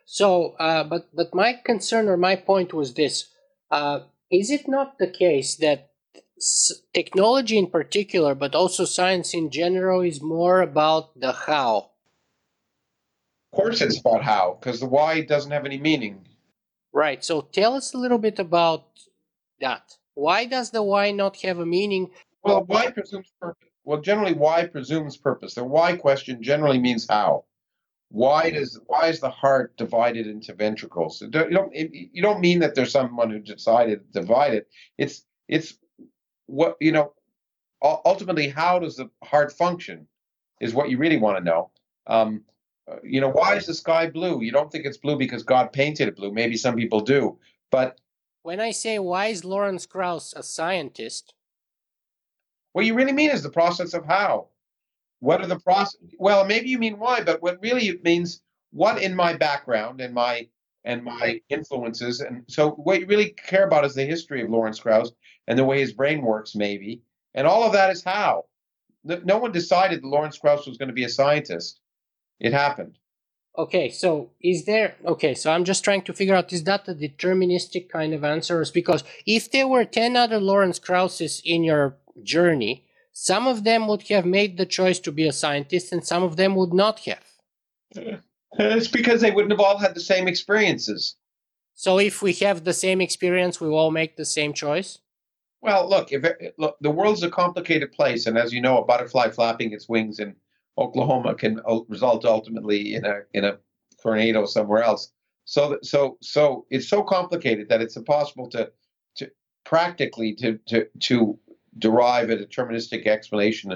Speaker 1: So, uh, but but my concern or my point was this: uh, is it not the case that technology in particular, but also science in general, is more about the how?
Speaker 2: Of course, it's about how, because the why doesn't have any meaning.
Speaker 1: Right. So, tell us a little bit about that. Why does the why not have a meaning?
Speaker 2: Well, why presumes purpose. Well, generally, why presumes purpose. The why question generally means how. Why does why is the heart divided into ventricles? You don't you don't mean that there's someone who decided to divide it. It's it's what you know. Ultimately, how does the heart function? Is what you really want to know. Um, uh, you know, why is the sky blue? You don't think it's blue because God painted it blue. Maybe some people do, but
Speaker 1: when I say why is Lawrence Krauss a scientist,
Speaker 2: what you really mean is the process of how. What are the process? Well, maybe you mean why, but what really it means what in my background and my and my influences, and so what you really care about is the history of Lawrence Krauss and the way his brain works, maybe, and all of that is how. No one decided that Lawrence Krauss was going to be a scientist. It happened.
Speaker 1: Okay, so is there okay, so I'm just trying to figure out is that a deterministic kind of answer? Because if there were 10 other Lawrence Krausses in your journey, some of them would have made the choice to be a scientist and some of them would not have.
Speaker 2: Uh, it's because they wouldn't have all had the same experiences.
Speaker 1: So if we have the same experience, we will all make the same choice?
Speaker 2: Well, look, if it, look, the world's a complicated place and as you know, a butterfly flapping its wings in Oklahoma can result ultimately in a in a tornado somewhere else. So so so it's so complicated that it's impossible to to practically to to to derive a deterministic explanation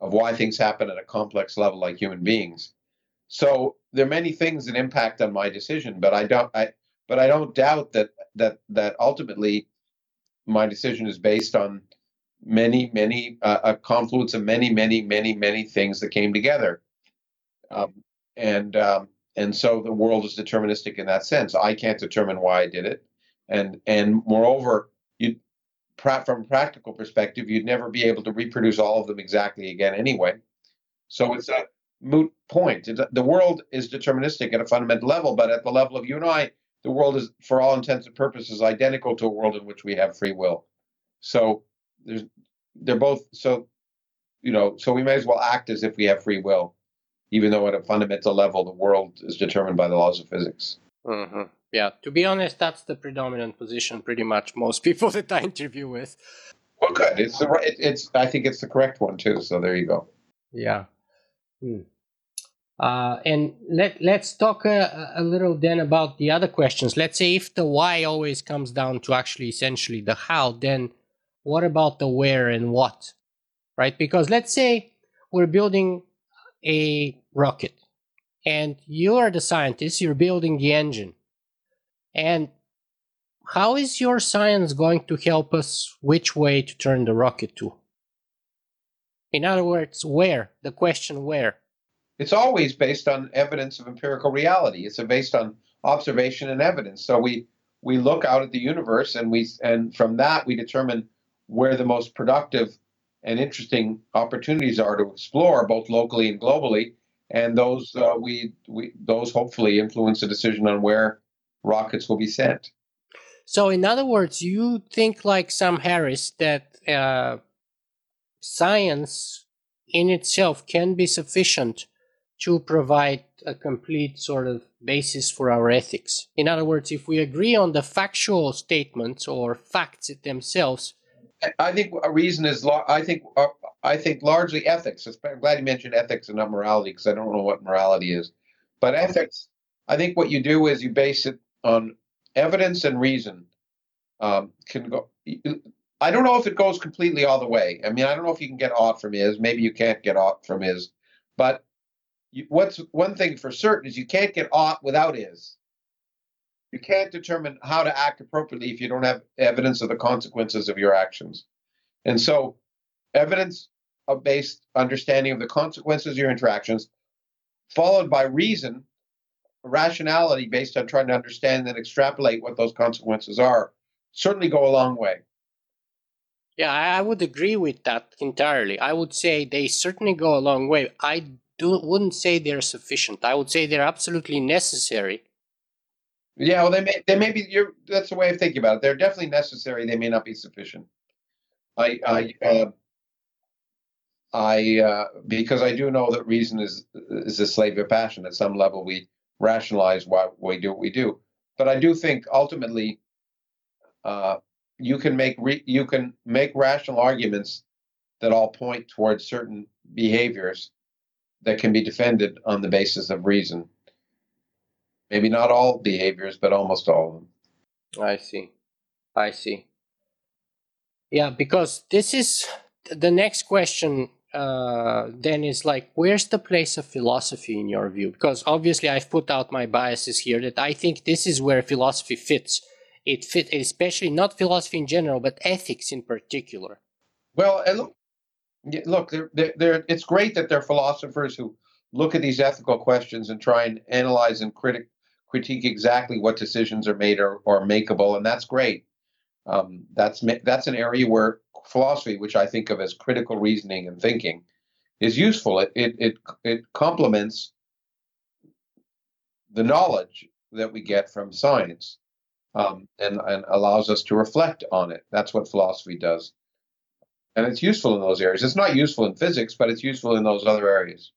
Speaker 2: of why things happen at a complex level like human beings. So there are many things that impact on my decision, but I don't I but I don't doubt that that that ultimately my decision is based on many, many, uh, a confluence of many, many, many, many things that came together. Um, and um, and so the world is deterministic in that sense. I can't determine why I did it, and and moreover, you from a practical perspective, you'd never be able to reproduce all of them exactly again anyway. So it's a moot point. The world is deterministic at a fundamental level, but at the level of you and I, the world is, for all intents and purposes, identical to a world in which we have free will. So there's they're both so you know so we may as well act as if we have free will even though at a fundamental level the world is determined by the laws of physics
Speaker 1: mm-hmm. yeah to be honest that's the predominant position pretty much most people that i interview with
Speaker 2: well good it's the right it's i think it's the correct one too so there you go
Speaker 1: yeah hmm. Uh, and let let's talk a, a, little then about the other questions. Let's say if the why always comes down to actually essentially the how, then what about the where and what? Right? Because let's say we're building a rocket and you are the scientist, you're building the engine. And how is your science going to help us which way to turn the rocket to? In other words, where? The question where?
Speaker 2: It's always based on evidence of empirical reality. It's based on observation and evidence. So we we look out at the universe and we and from that we determine where the most productive and interesting opportunities are to explore, both locally and globally. And those uh, we we those hopefully influence the decision on where rockets will be sent.
Speaker 1: So, in other words, you think like Sam Harris that uh, science in itself can be sufficient to provide a complete sort of basis for our ethics. In other words, if we agree on the factual statements or facts themselves,
Speaker 2: I think a reason is I think uh, I think largely ethics. I'm glad you mentioned ethics and not morality because I don't know what morality is. But ethics, I think what you do is you base it on evidence and reason. Um, can go. I don't know if it goes completely all the way. I mean, I don't know if you can get ought from his. Maybe you can't get ought from his. But you, what's one thing for certain is you can't get ought without is. You can't determine how to act appropriately if you don't have evidence of the consequences of your actions. And so, evidence based understanding of the consequences of your interactions, followed by reason, rationality based on trying to understand and extrapolate what those consequences are, certainly go a long way.
Speaker 1: Yeah, I would agree with that entirely. I would say they certainly go a long way. I do, wouldn't say they're sufficient. I would say they're absolutely necessary.
Speaker 2: Yeah, well, they may they may be. You're, that's the way of thinking about it. They're definitely necessary. They may not be sufficient. I I uh, I uh, because I do know that reason is is a slave of passion. At some level, we rationalize why we do what we do. But I do think ultimately, uh, you can make re- you can make rational arguments that all point towards certain behaviors that can be defended on the basis of reason. Maybe not all behaviors, but almost all of them.
Speaker 1: I see. I see. Yeah, because this is the next question uh, then is like, where's the place of philosophy in your view? Because obviously I've put out my biases here that I think this is where philosophy fits. It fit, especially not philosophy in general, but ethics in particular.
Speaker 2: Well, look, look, they're, they're, they're, it's great that there are philosophers who look at these ethical questions and try and analyze and critic, critique exactly what decisions are made or, or makeable, and that's great. Um, that's that's an area where philosophy, which I think of as critical reasoning and thinking, is useful. It it it, it complements the knowledge that we get from science, um, and and allows us to reflect on it. That's what philosophy does, and it's useful in those areas. It's not useful in physics, but it's useful in those other areas.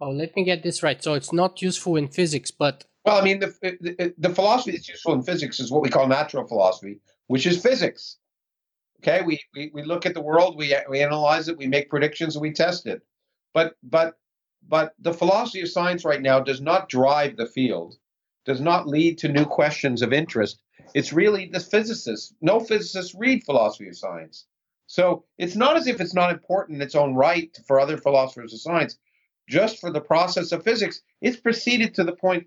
Speaker 1: Oh, let me get this right. So it's not useful in physics, but
Speaker 2: well, I mean, the, the, the philosophy that's useful in physics is what we call natural philosophy, which is physics. Okay, we, we, we look at the world, we, we analyze it, we make predictions, and we test it. But but but the philosophy of science right now does not drive the field, does not lead to new questions of interest. It's really the physicists. No physicists read philosophy of science. So it's not as if it's not important in its own right for other philosophers of science. Just for the process of physics, it's proceeded to the point.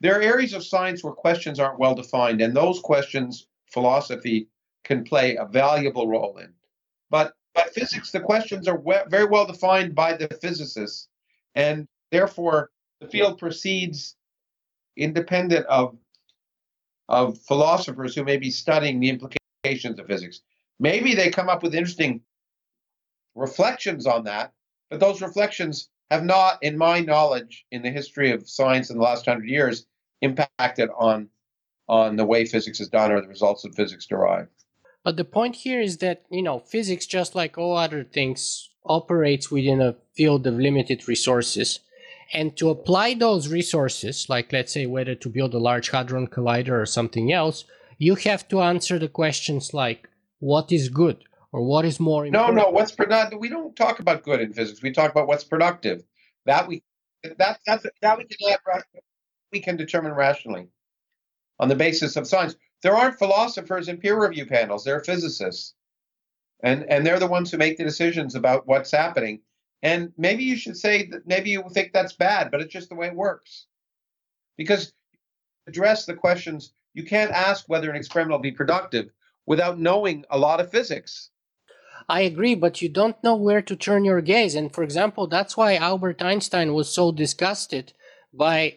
Speaker 2: There are areas of science where questions aren't well defined, and those questions philosophy can play a valuable role in. But but physics, the questions are we- very well defined by the physicists, and therefore the field proceeds independent of of philosophers who may be studying the implications of physics. Maybe they come up with interesting reflections on that, but those reflections have not, in my knowledge, in the history of science in the last hundred years, impacted on on the way physics is done or the results of physics derived.
Speaker 1: But the point here is that, you know, physics, just like all other things, operates within a field of limited resources. And to apply those resources, like let's say whether to build a Large Hadron Collider or something else, you have to answer the questions like what is good or what is more
Speaker 2: important. No, no, what's productive? We don't talk about good in physics. We talk about what's productive. That we that that's that we can we can determine rationally on the basis of science there aren't philosophers in peer review panels. They're physicists. And, and they're the ones who make the decisions about what's happening. And maybe you should say that maybe you think that's bad, but it's just the way it works. Because address the questions, you can't ask whether an experiment will be productive without knowing a lot of physics.
Speaker 1: I agree, but you don't know where to turn your gaze. And for example, that's why Albert Einstein was so disgusted by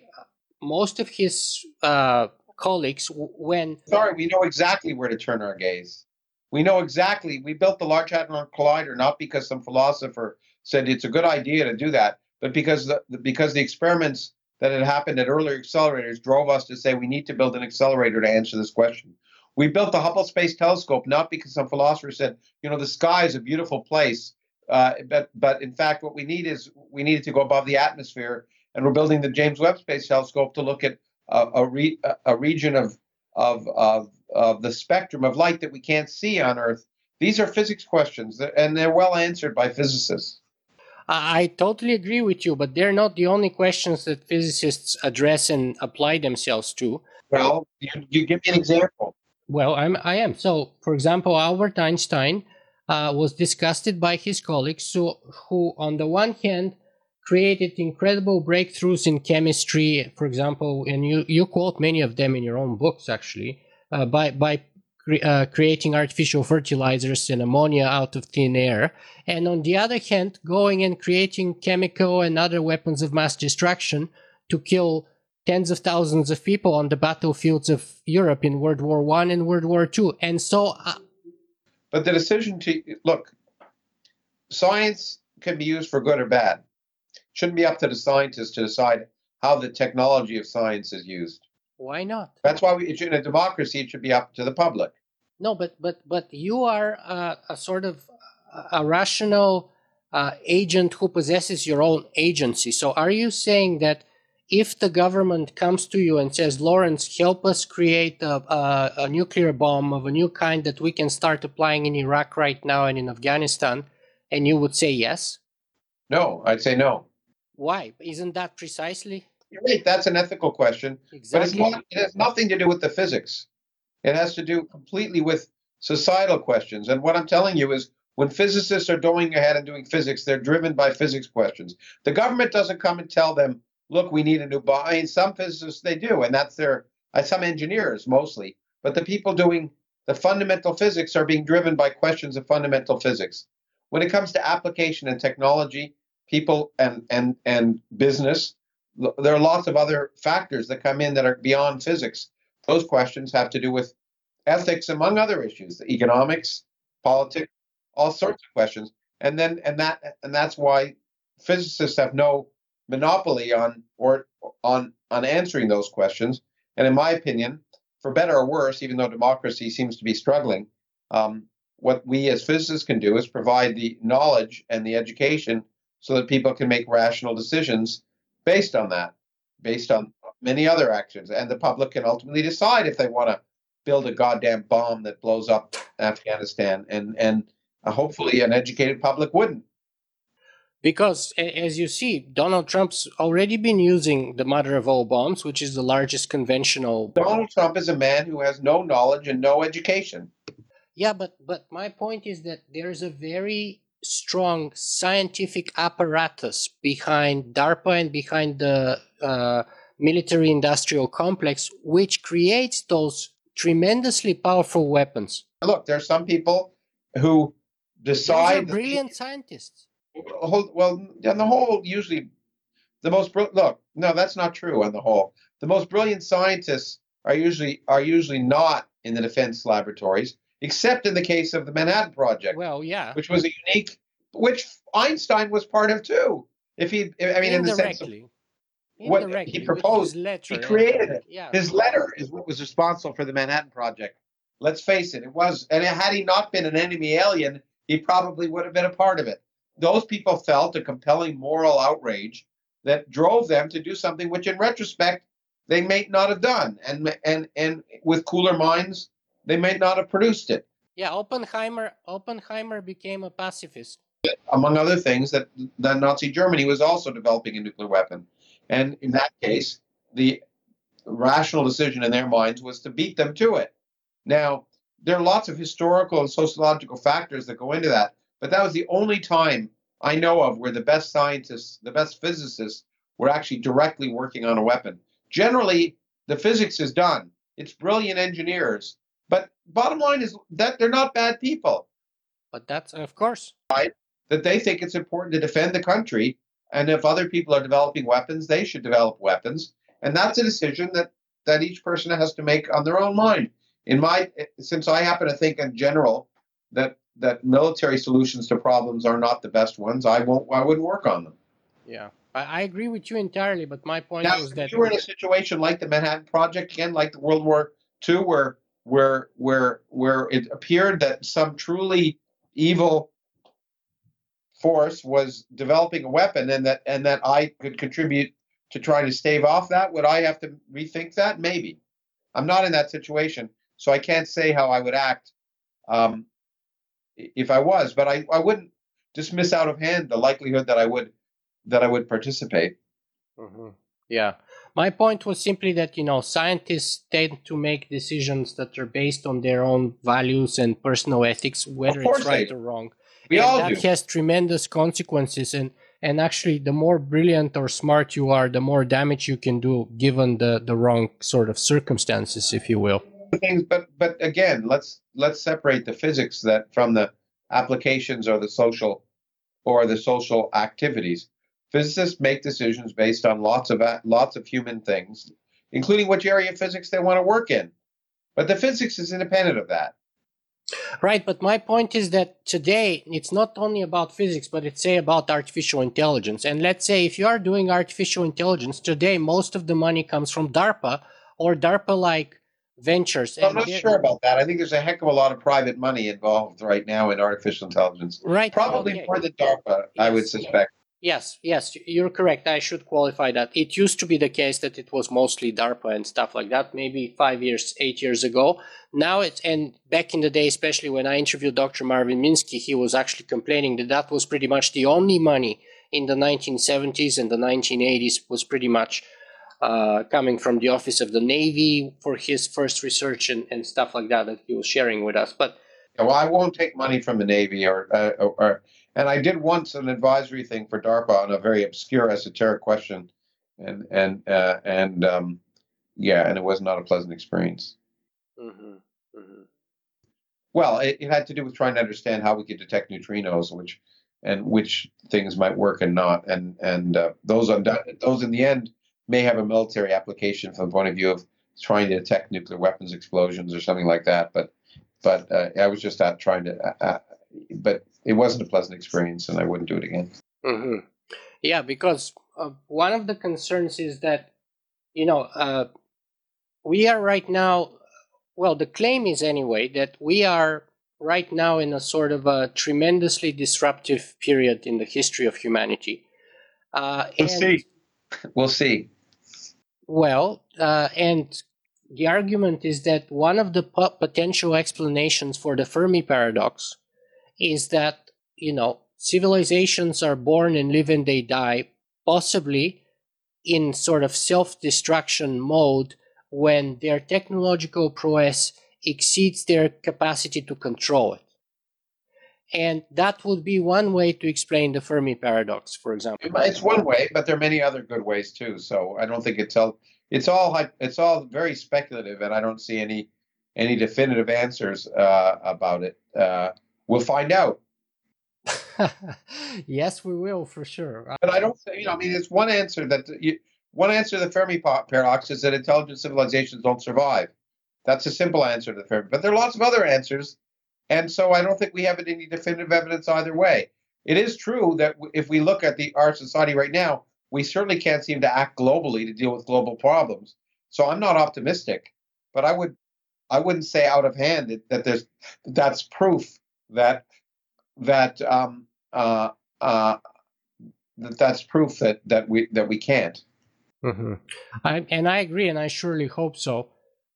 Speaker 1: most of his uh, colleagues when.
Speaker 2: Sorry, we know exactly where to turn our gaze. We know exactly. We built the Large Hadron Collider not because some philosopher said it's a good idea to do that, but because the, because the experiments that had happened at earlier accelerators drove us to say we need to build an accelerator to answer this question. We built the Hubble Space Telescope not because some philosopher said, you know, the sky is a beautiful place, uh, but but in fact, what we need is we needed to go above the atmosphere, and we're building the James Webb Space Telescope to look at a, a, re, a region of, of, of, of the spectrum of light that we can't see on Earth. These are physics questions, and they're well answered by physicists.
Speaker 1: I totally agree with you, but they're not the only questions that physicists address and apply themselves to.
Speaker 2: Well, you, you give me an example.
Speaker 1: Well, I'm I am. So, for example, Albert Einstein uh, was disgusted by his colleagues who, who, on the one hand, created incredible breakthroughs in chemistry, for example, and you, you quote many of them in your own books, actually, uh, by, by cre- uh, creating artificial fertilizers and ammonia out of thin air. And on the other hand, going and creating chemical and other weapons of mass destruction to kill tens of thousands of people on the battlefields of Europe in World War One and World War Two. And so, uh,
Speaker 2: but the decision to look, science can be used for good or bad. shouldn't be up to the scientists to decide how the technology of science is used.
Speaker 1: Why not?
Speaker 2: That's why we, in a democracy, it should be up to the public.
Speaker 1: No, but but but you are a, a sort of a rational uh, agent who possesses your own agency. So, are you saying that if the government comes to you and says, Lawrence, help us create a, a, a, nuclear bomb of a new kind that we can start applying in Iraq right now and in Afghanistan, and you would say yes?
Speaker 2: No, I'd say no.
Speaker 1: Why? Isn't that precisely?
Speaker 2: You're right. That's an ethical question. Exactly. But not, it has nothing to do with the physics. It has to do completely with societal questions. And what I'm telling you is when physicists are going ahead and doing physics, they're driven by physics questions. The government doesn't come and tell them, look, we need a new bomb. I mean, some physicists they do, and that's their uh, some engineers mostly. But the people doing the fundamental physics are being driven by questions of fundamental physics. When it comes to application and technology, people and and and business, there are lots of other factors that come in that are beyond physics. Those questions have to do with ethics, among other issues, the economics, politics, all sorts of questions. And then and that and that's why physicists have no monopoly on or on on answering those questions. And in my opinion, for better or worse, even though democracy seems to be struggling, um, what we as physicists can do is provide the knowledge and the education so that people can make rational decisions based on that, based on many other actions, and the public can ultimately decide if they want to build a goddamn bomb that blows up Afghanistan, and and uh, hopefully an educated public wouldn't
Speaker 1: because as you see donald trump's already been using the mother of all bombs which is the largest conventional
Speaker 2: donald trump is a man who has no knowledge and no education.
Speaker 1: Yeah but but my point is that there's a very strong scientific apparatus behind darpa and behind the uh, military industrial complex which creates those tremendously powerful weapons.
Speaker 2: Look there's some people who decide
Speaker 1: brilliant scientists
Speaker 2: well, on the whole, usually the most look. No, that's not true. On the whole, the most brilliant scientists are usually are usually not in the defense laboratories, except in the case of the Manhattan Project.
Speaker 1: Well, yeah,
Speaker 2: which was a unique, which Einstein was part of too. If he, I mean, in the sense of what he proposed, letter, he created it. Yeah. His letter is what was responsible for the Manhattan Project. Let's face it, it was, and had he not been an enemy alien, he probably would have been a part of it those people felt a compelling moral outrage that drove them to do something which, in retrospect, they may not have done, and and and with cooler minds, they may not have produced it.
Speaker 1: Yeah, Oppenheimer Oppenheimer became a pacifist.
Speaker 2: Among other things, that that Nazi Germany was also developing a nuclear weapon, and in that case, the rational decision in their minds was to beat them to it. Now, there are lots of historical and sociological factors that go into that. But that was the only time I know of where the best scientists, the best physicists, were actually directly working on a weapon. Generally, the physics is done. It's brilliant engineers. But bottom line is that they're not bad people.
Speaker 1: But that's, of course.
Speaker 2: Right? That they think it's important to defend the country. And if other people are developing weapons, they should develop weapons. And that's a decision that, that each person has to make on their own mind. In my, since I happen to think in general that that military solutions to problems are not the best ones, I won't. I wouldn't work on them.
Speaker 1: Yeah, I, I agree with you entirely. But my point
Speaker 2: now,
Speaker 1: was that
Speaker 2: you were in a situation like the Manhattan Project again, like the World War II, where where where where it appeared that some truly evil force was developing a weapon, and that and that I could contribute to trying to stave off that. Would I have to rethink that? Maybe. I'm not in that situation, so I can't say how I would act. Um, if I was, but I, I wouldn't dismiss out of hand the likelihood that I would that I would participate.
Speaker 1: Mm-hmm. Yeah, My point was simply that you know scientists tend to make decisions that are based on their own values and personal ethics, whether it's right or wrong.
Speaker 2: We
Speaker 1: and
Speaker 2: all
Speaker 1: that
Speaker 2: do.
Speaker 1: has tremendous consequences and and actually the more brilliant or smart you are the more damage you can do given the the wrong sort of circumstances if you will
Speaker 2: things but but again let's let's separate the physics that from the applications or the social or the social activities. Physicists make decisions based on lots of lots of human things including which area of physics they want to work in. But the physics is independent of that.
Speaker 1: Right, but my point is that today it's not only about physics, but it's say about artificial intelligence. And let's say if you are doing artificial intelligence today, most of the money comes from DARPA or DARPA-like ventures.
Speaker 2: I'm not sure about that. I think there's a heck of a lot of private money involved right now in artificial intelligence.
Speaker 1: Right,
Speaker 2: probably
Speaker 1: okay.
Speaker 2: more than DARPA. Yes. I would suspect.
Speaker 1: Yes, yes, you're correct. I should qualify that. It used to be the case that it was mostly DARPA and stuff like that, maybe five years, eight years ago. Now it's, and back in the day, especially when I interviewed Dr. Marvin Minsky, he was actually complaining that that was pretty much the only money in the 1970s and the 1980s was pretty much uh, coming from the Office of the Navy for his first research and, and stuff like that that he was sharing with us. But
Speaker 2: well, I won't take money from the Navy or, uh, or and I did once an advisory thing for DARPA on a very obscure esoteric question, and and uh, and um, yeah, and it was not a pleasant experience. Mm-hmm. Mm-hmm. Well, it, it, had to do with trying to understand how we could detect neutrinos, which and which things might work and not, and and uh, those those in the end may have a military application from the point of view of trying to detect nuclear weapons explosions or something like that. But but uh, I was just out trying to. Uh, uh but it wasn't a pleasant experience, and I wouldn't do it again.
Speaker 1: Mm-hmm. Yeah, because uh, one of the concerns is that you know uh, we are right now. Well, the claim is anyway that we are right now in a sort of a tremendously disruptive period in the history of humanity.
Speaker 2: Uh, we'll see. We'll see.
Speaker 1: Well, uh, and the argument is that one of the potential explanations for the Fermi paradox is that, you know, civilizations are born and live and they die, possibly in sort of self destruction mode when their technological prowess exceeds their capacity to control it. And that would be one way to explain the Fermi paradox, for example.
Speaker 2: It's one way, but there are many other good ways too. So I don't think it's all it's all it's all very speculative, and I don't see any any definitive answers uh, about it. Uh, We'll find out.
Speaker 1: yes, we will for sure.
Speaker 2: But I don't, you know, I mean, it's one answer that you, one answer to the Fermi paradox is that intelligent civilizations don't survive. That's a simple answer to the Fermi. But there are lots of other answers, and so I don't think we have any definitive evidence either way. It is true that if we look at the our society right now, we certainly can't seem to act globally to deal with global problems. So I'm not optimistic, but I would I wouldn't say out of hand that, that there's that's proof that that um, uh, uh, that that's proof that that we that we can't.
Speaker 1: Mm-hmm. I, and I agree, and I surely hope so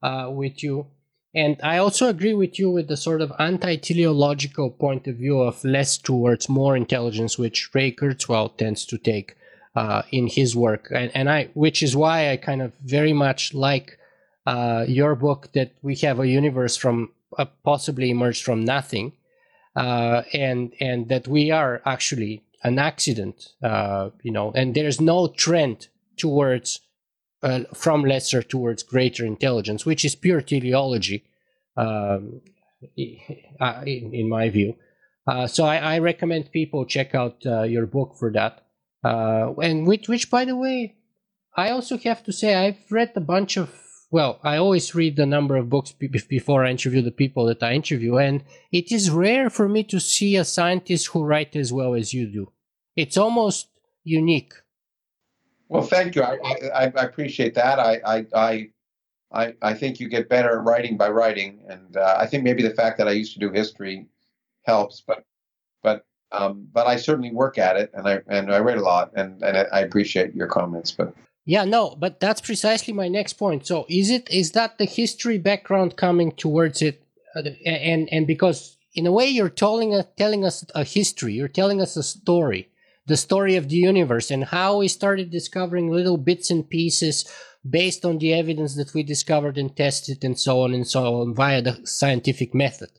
Speaker 1: uh, with you. And I also agree with you with the sort of anti-teleological point of view of less towards more intelligence, which Ray Kurzweil tends to take uh, in his work, and, and I, which is why I kind of very much like uh, your book that we have a universe from uh, possibly emerged from nothing, uh, and and that we are actually an accident, uh, you know, and there's no trend towards uh, from lesser towards greater intelligence, which is pure teleology, um, uh, in, in, my view. Uh, so I, I, recommend people check out uh, your book for that. and which, which, by the way, I also have to say I've read a bunch of well, I always read the number of books before I interview the people that I interview, and it is rare for me to see a scientist who write as well as you do. It's almost unique.
Speaker 2: Well, thank you. I, I, I appreciate that. I, I, I, I think you get better at writing by writing, and uh, I think maybe the fact that I used to do history helps. But, but, um, but I certainly work at it, and I and I read a lot, and and I appreciate your comments. But
Speaker 1: yeah, no, but that's precisely my next point. So is it is that the history background coming towards it, uh, and and because in a way you're telling us telling us a history, you're telling us a story the story of the universe and how we started discovering little bits and pieces based on the evidence that we discovered and tested and so on and so on via the scientific method.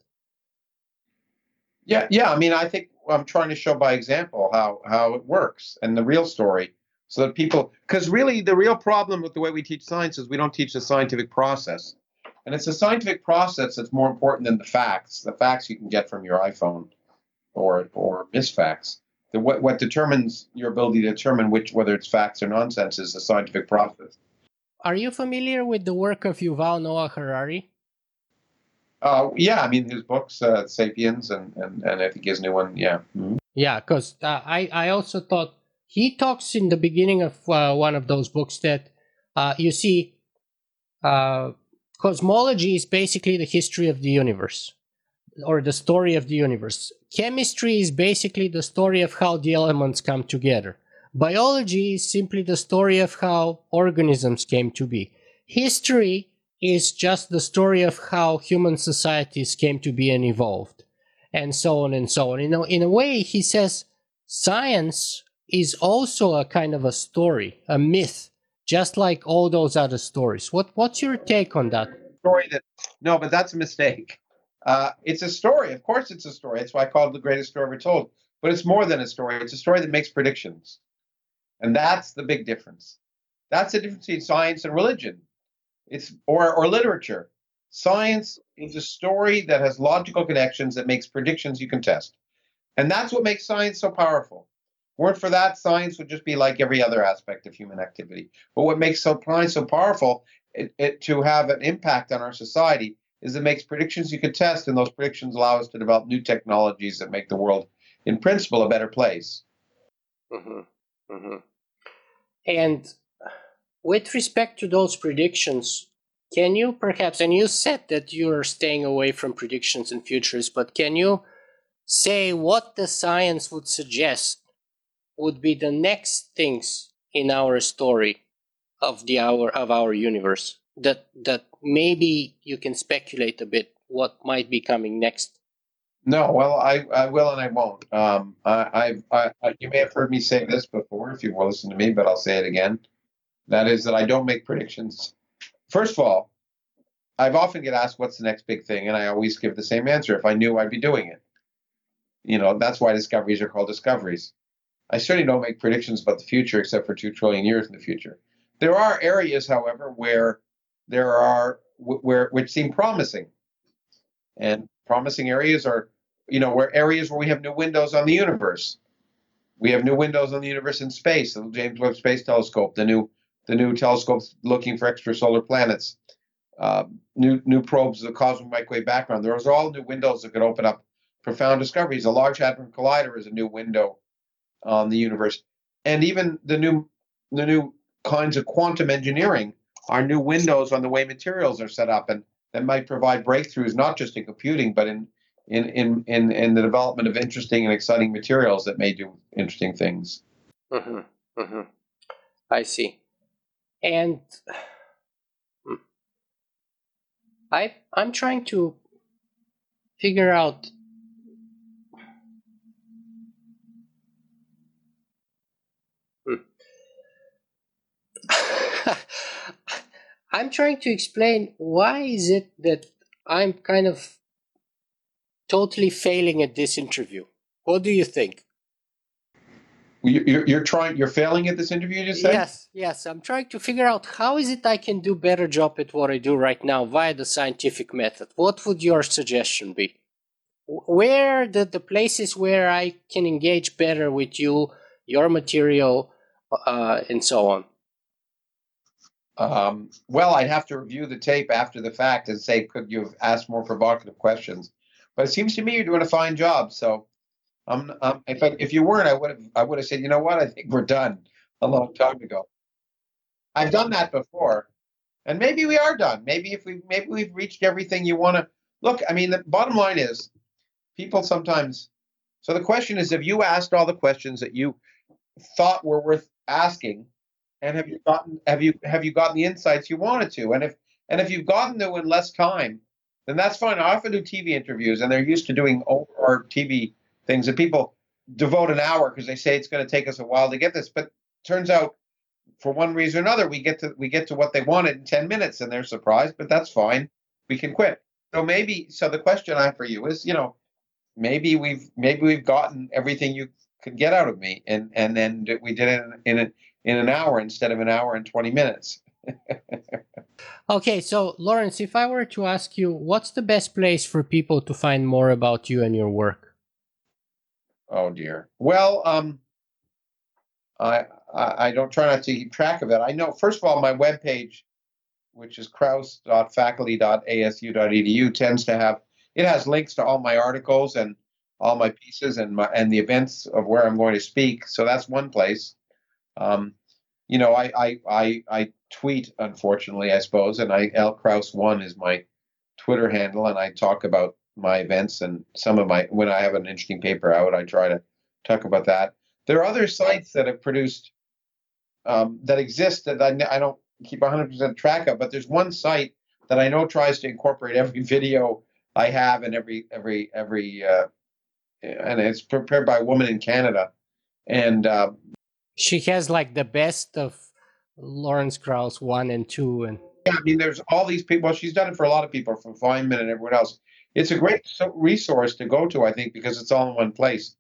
Speaker 2: Yeah, yeah. I mean, I think I'm trying to show by example how how it works and the real story, so that people, because really the real problem with the way we teach science is we don't teach the scientific process, and it's a scientific process that's more important than the facts. The facts you can get from your iPhone, or or misfacts. The what what determines your ability to determine which whether it's facts or nonsense is the scientific process.
Speaker 1: Are you familiar with the work of Yuval Noah Harari?
Speaker 2: Uh, yeah, I mean his books, uh, *Sapiens*, and, and and I think his new one, yeah. Mm-hmm.
Speaker 1: Yeah, because uh, I I also thought he talks in the beginning of uh, one of those books that uh, you see, uh, cosmology is basically the history of the universe, or the story of the universe. Chemistry is basically the story of how the elements come together. Biology is simply the story of how organisms came to be. History is just the story of how human societies came to be and evolved, and so on and so on. You know, in a way, he says science is also a kind of a story, a myth, just like all those other stories. What what's your take on that?
Speaker 2: Story that no, but that's a mistake. Uh, it's a story. Of course, it's a story. That's why I call it the greatest story ever told. But it's more than a story. It's a story that makes predictions, and that's the big difference. That's the difference between science and religion. It's or or literature. Science is a story that has logical connections that makes predictions you can test. And that's what makes science so powerful. Weren't for that, science would just be like every other aspect of human activity. But what makes science so powerful it, it, to have an impact on our society is it makes predictions you can test, and those predictions allow us to develop new technologies that make the world, in principle, a better place.
Speaker 1: Mm-hmm. Mm-hmm. And with respect to those predictions, can you perhaps, and you said that you're staying away from predictions and futures, but can you say what the science would suggest would be the next things in our story of the hour of our universe that that maybe you can speculate a bit what might be coming next
Speaker 2: no well i, I will and i won't um, I, I, I, you may have heard me say this before if you will listen to me but i'll say it again that is that I don't make predictions. First of all, I've often get asked what's the next big thing, and I always give the same answer. If I knew, I'd be doing it. You know, that's why discoveries are called discoveries. I certainly don't make predictions about the future except for two trillion years in the future. There are areas, however, where there are where which seem promising, and promising areas are, you know, where areas where we have new windows on the universe. We have new windows on the universe in space, the James Webb Space Telescope, the new the new telescopes looking for extrasolar planets, uh, new new probes, of the cosmic microwave background. Those are all new windows that could open up profound discoveries. The Large Hadron Collider is a new window on the universe, and even the new the new kinds of quantum engineering are new windows on the way materials are set up, and that might provide breakthroughs not just in computing but in in in in, in the development of interesting and exciting materials that may do interesting things.
Speaker 1: Mm-hmm. Mm-hmm. I see and I I'm trying to figure out hmm. I'm trying to explain why is it that I'm kind of totally failing at this interview. What do you think?
Speaker 2: You're, you're trying. You're failing at this interview. You.
Speaker 1: Yes, yes. I'm trying to figure out how is it I can do better job at what I do right now via the scientific method. What would your suggestion be? Where the the places where I can engage better with you, your material, uh, and so on.
Speaker 2: Um, well, I'd have to review the tape after the fact and say, could you have asked more provocative questions? But it seems to me you're doing a fine job. So I'm, I'm, if I, if you weren't, I would have I would have said, you know what, I think we're done a long time ago. I've done that before, and maybe we are done. Maybe if we maybe we've reached everything you want to look. I mean, the bottom line is, people sometimes. So the question is, if you asked all the questions that you thought were worth asking, and have you gotten have you have you gotten the insights you wanted to? And if and if you've gotten them in less time, then that's fine. I often do TV interviews, and they're used to doing OR TV things and people devote an hour because they say it's going to take us a while to get this. But turns out, for one reason or another, we get to we get to what they wanted in ten minutes, and they're surprised. But that's fine. We can quit. So maybe. So the question I have for you is, you know, maybe we've maybe we've gotten everything you could get out of me, and and then we did it in in, in an hour instead of an hour and twenty minutes.
Speaker 1: okay, so Lawrence, if I were to ask you, what's the best place for people to find more about you and your work?
Speaker 2: Oh dear. Well, um, I, I, I don't try not to keep track of it. I know first of all, my webpage, which is krauss.faculty.asu.edu, tends to have it has links to all my articles and all my pieces and my and the events of where I'm going to speak. So that's one place. Um, you know, I, I I I tweet unfortunately, I suppose, and I L Krauss one is my Twitter handle, and I talk about my events and some of my when I have an interesting paper out, I try to talk about that. There are other sites that have produced um, that exist that I, I don't keep 100% track of, but there's one site that I know tries to incorporate every video I have and every every every uh, and it's prepared by a woman in Canada, and uh,
Speaker 1: she has like the best of Lawrence Krauss one and two, and
Speaker 2: yeah, I mean, there's all these people. Well, she's done it for a lot of people, from Feynman and everyone else. It's a great resource to go to, I think, because it's all in one place.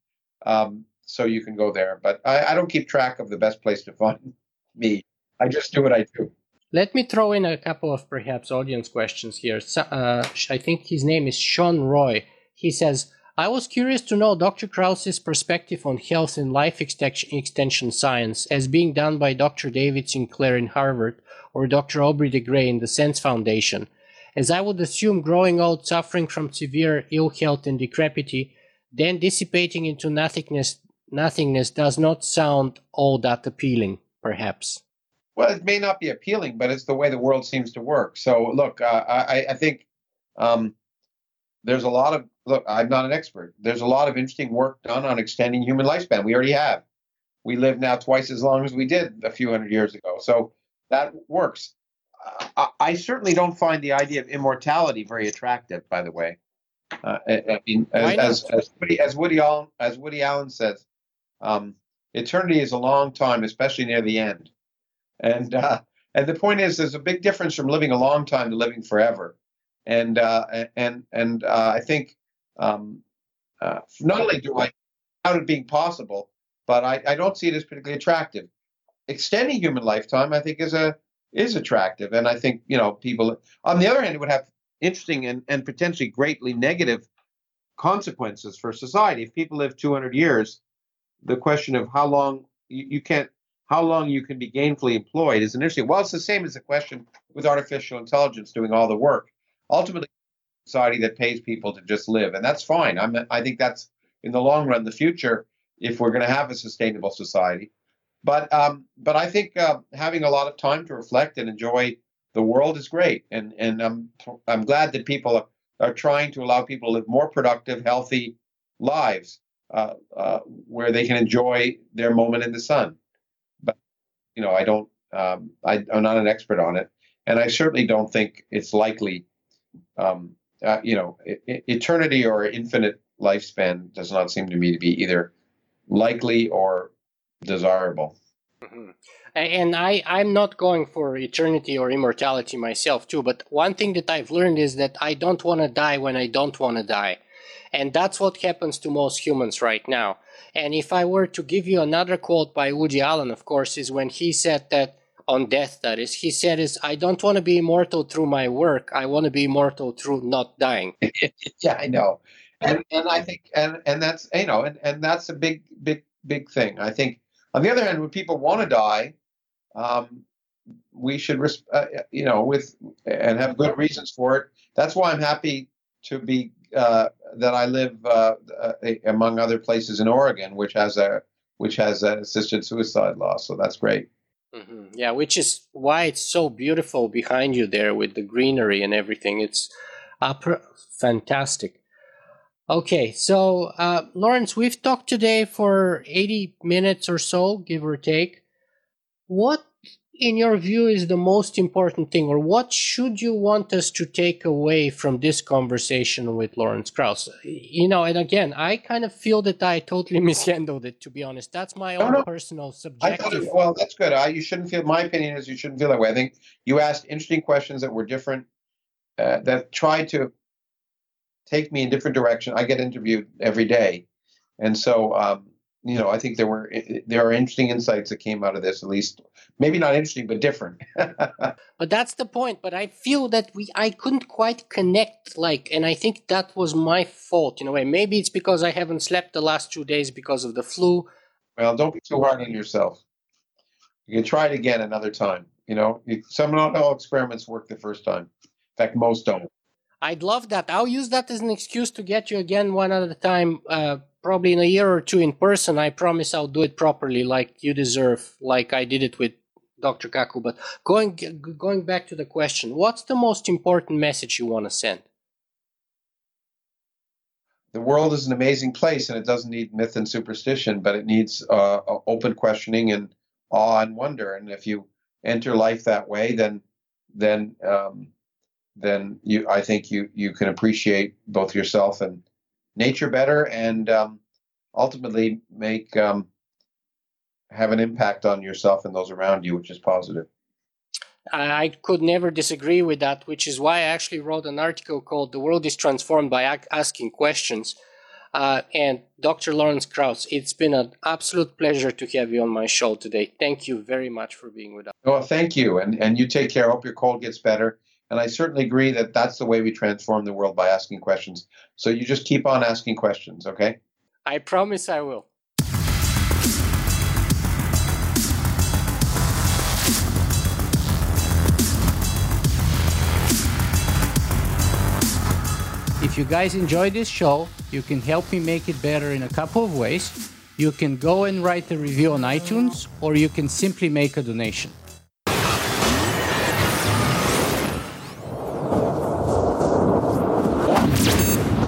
Speaker 2: Um, so you can go there. But I, I don't keep track of the best place to find me. I just do what I do.
Speaker 1: Let me throw in a couple of perhaps audience questions here. So, uh, I think his name is Sean Roy. He says, I was curious to know Dr. Krauss's perspective on health and life extension science as being done by Dr. David Sinclair in Harvard or Dr. Aubrey de Grey in the SENS Foundation, as I would assume growing old suffering from severe ill health and decrepity, then dissipating into nothingness, nothingness does not sound all that appealing, perhaps.
Speaker 2: Well, it may not be appealing, but it's the way the world seems to work. So, look, uh, I, I, think um, there's a lot of look, I'm not an expert. There's a lot of interesting work done on extending human lifespan. We already have. We live now twice as long as we did a few hundred years ago. So that works. I, I certainly don't find the idea of immortality very attractive, by the way. Uh, I, I, mean, as, as, as, Woody, as, Woody Allen, as Woody Allen says, um, eternity is a long time, especially near the end. And uh, and the point is, there's a big difference from living a long time to living forever. And uh, and and uh, I think um, uh, not only do I doubt it being possible, but I, I don't see it as particularly attractive. Extending human lifetime, I think, is a is attractive, and I think you know people. On the other hand, it would have interesting and, and potentially greatly negative consequences for society. If people live 200 years, the question of how long you, you can't how long you can be gainfully employed is an issue. Well, it's the same as the question with artificial intelligence doing all the work. Ultimately, society that pays people to just live, and that's fine. I'm, I think that's in the long run the future if we're going to have a sustainable society. But um, but I think uh, having a lot of time to reflect and enjoy the world is great, and and I'm I'm glad that people are, are trying to allow people to live more productive, healthy lives uh, uh, where they can enjoy their moment in the sun. But you know, I don't. Um, I, am not an expert on it, and I certainly don't think it's likely um, uh, you know, eternity or infinite lifespan does not seem to me to be either likely or desirable.
Speaker 1: Mm-hmm. And I, I'm not going for eternity or immortality myself, too. But one thing that I've learned is that I don't want to die when I don't want to die. And that's what happens to most humans right now. And if I were to give you another quote by Woody Allen, of course, is when he said that on death that is. He said is i don't want to be immortal through my work. I want to be immortal through not dying.
Speaker 2: Yeah i know. And and i think and and that's you know and, and that's a big big big thing. I think on the other hand when people want to die um, we should uh, you know with and have good reasons for it. That's why i'm happy to be uh, that i live uh, uh among other places in oregon which has a which has an assisted suicide law so that's great
Speaker 1: Mm-hmm. Yeah, which is why it's so beautiful behind you there with the greenery and everything. It's uh, fantastic. Okay, so uh, Lawrence, we've talked today for 80 minutes or so, give or take. What in your view, is the most important thing, or what should you want us to take away from this conversation with Lawrence Krauss? You know, and again, I kind of feel that I totally mishandled it, to be honest. That's my own personal
Speaker 2: I
Speaker 1: subjective.
Speaker 2: thought, well, that's good. I, you shouldn't feel. My opinion is you shouldn't feel that way. I think you asked interesting questions that were different, uh, that tried to take me in different direction. I get interviewed every day, and so um, you know, I think there were there are interesting insights that came out of this. At least, maybe not interesting, but different.
Speaker 1: but that's the point. But I feel that we I couldn't quite connect. Like, and I think that was my fault in a way. Maybe it's because I haven't slept the last two days because of the flu.
Speaker 2: Well, don't be too hard on yourself. You can try it again another time. You know, some not all experiments work the first time. In fact, most don't.
Speaker 1: I'd love that. I'll use that as an excuse to get you again one at a time. Uh, probably in a year or two in person. I promise I'll do it properly, like you deserve, like I did it with Dr. Kaku. But going going back to the question, what's the most important message you want to send?
Speaker 2: The world is an amazing place, and it doesn't need myth and superstition, but it needs uh, open questioning and awe and wonder. And if you enter life that way, then then um, then you I think you you can appreciate both yourself and nature better and um, ultimately make um, have an impact on yourself and those around you, which is positive.
Speaker 1: I could never disagree with that, which is why I actually wrote an article called "The World is Transformed by Asking Questions." Uh, and Dr. Lawrence Krauss, it's been an absolute pleasure to have you on my show today. Thank you very much for being with us.
Speaker 2: Well, thank you, and and you take care. I hope your cold gets better. And I certainly agree that that's the way we transform the world by asking questions. So you just keep on asking questions, okay?
Speaker 1: I promise I will. If you guys enjoy this show, you can help me make it better in a couple of ways. You can go and write a review on iTunes, or you can simply make a donation.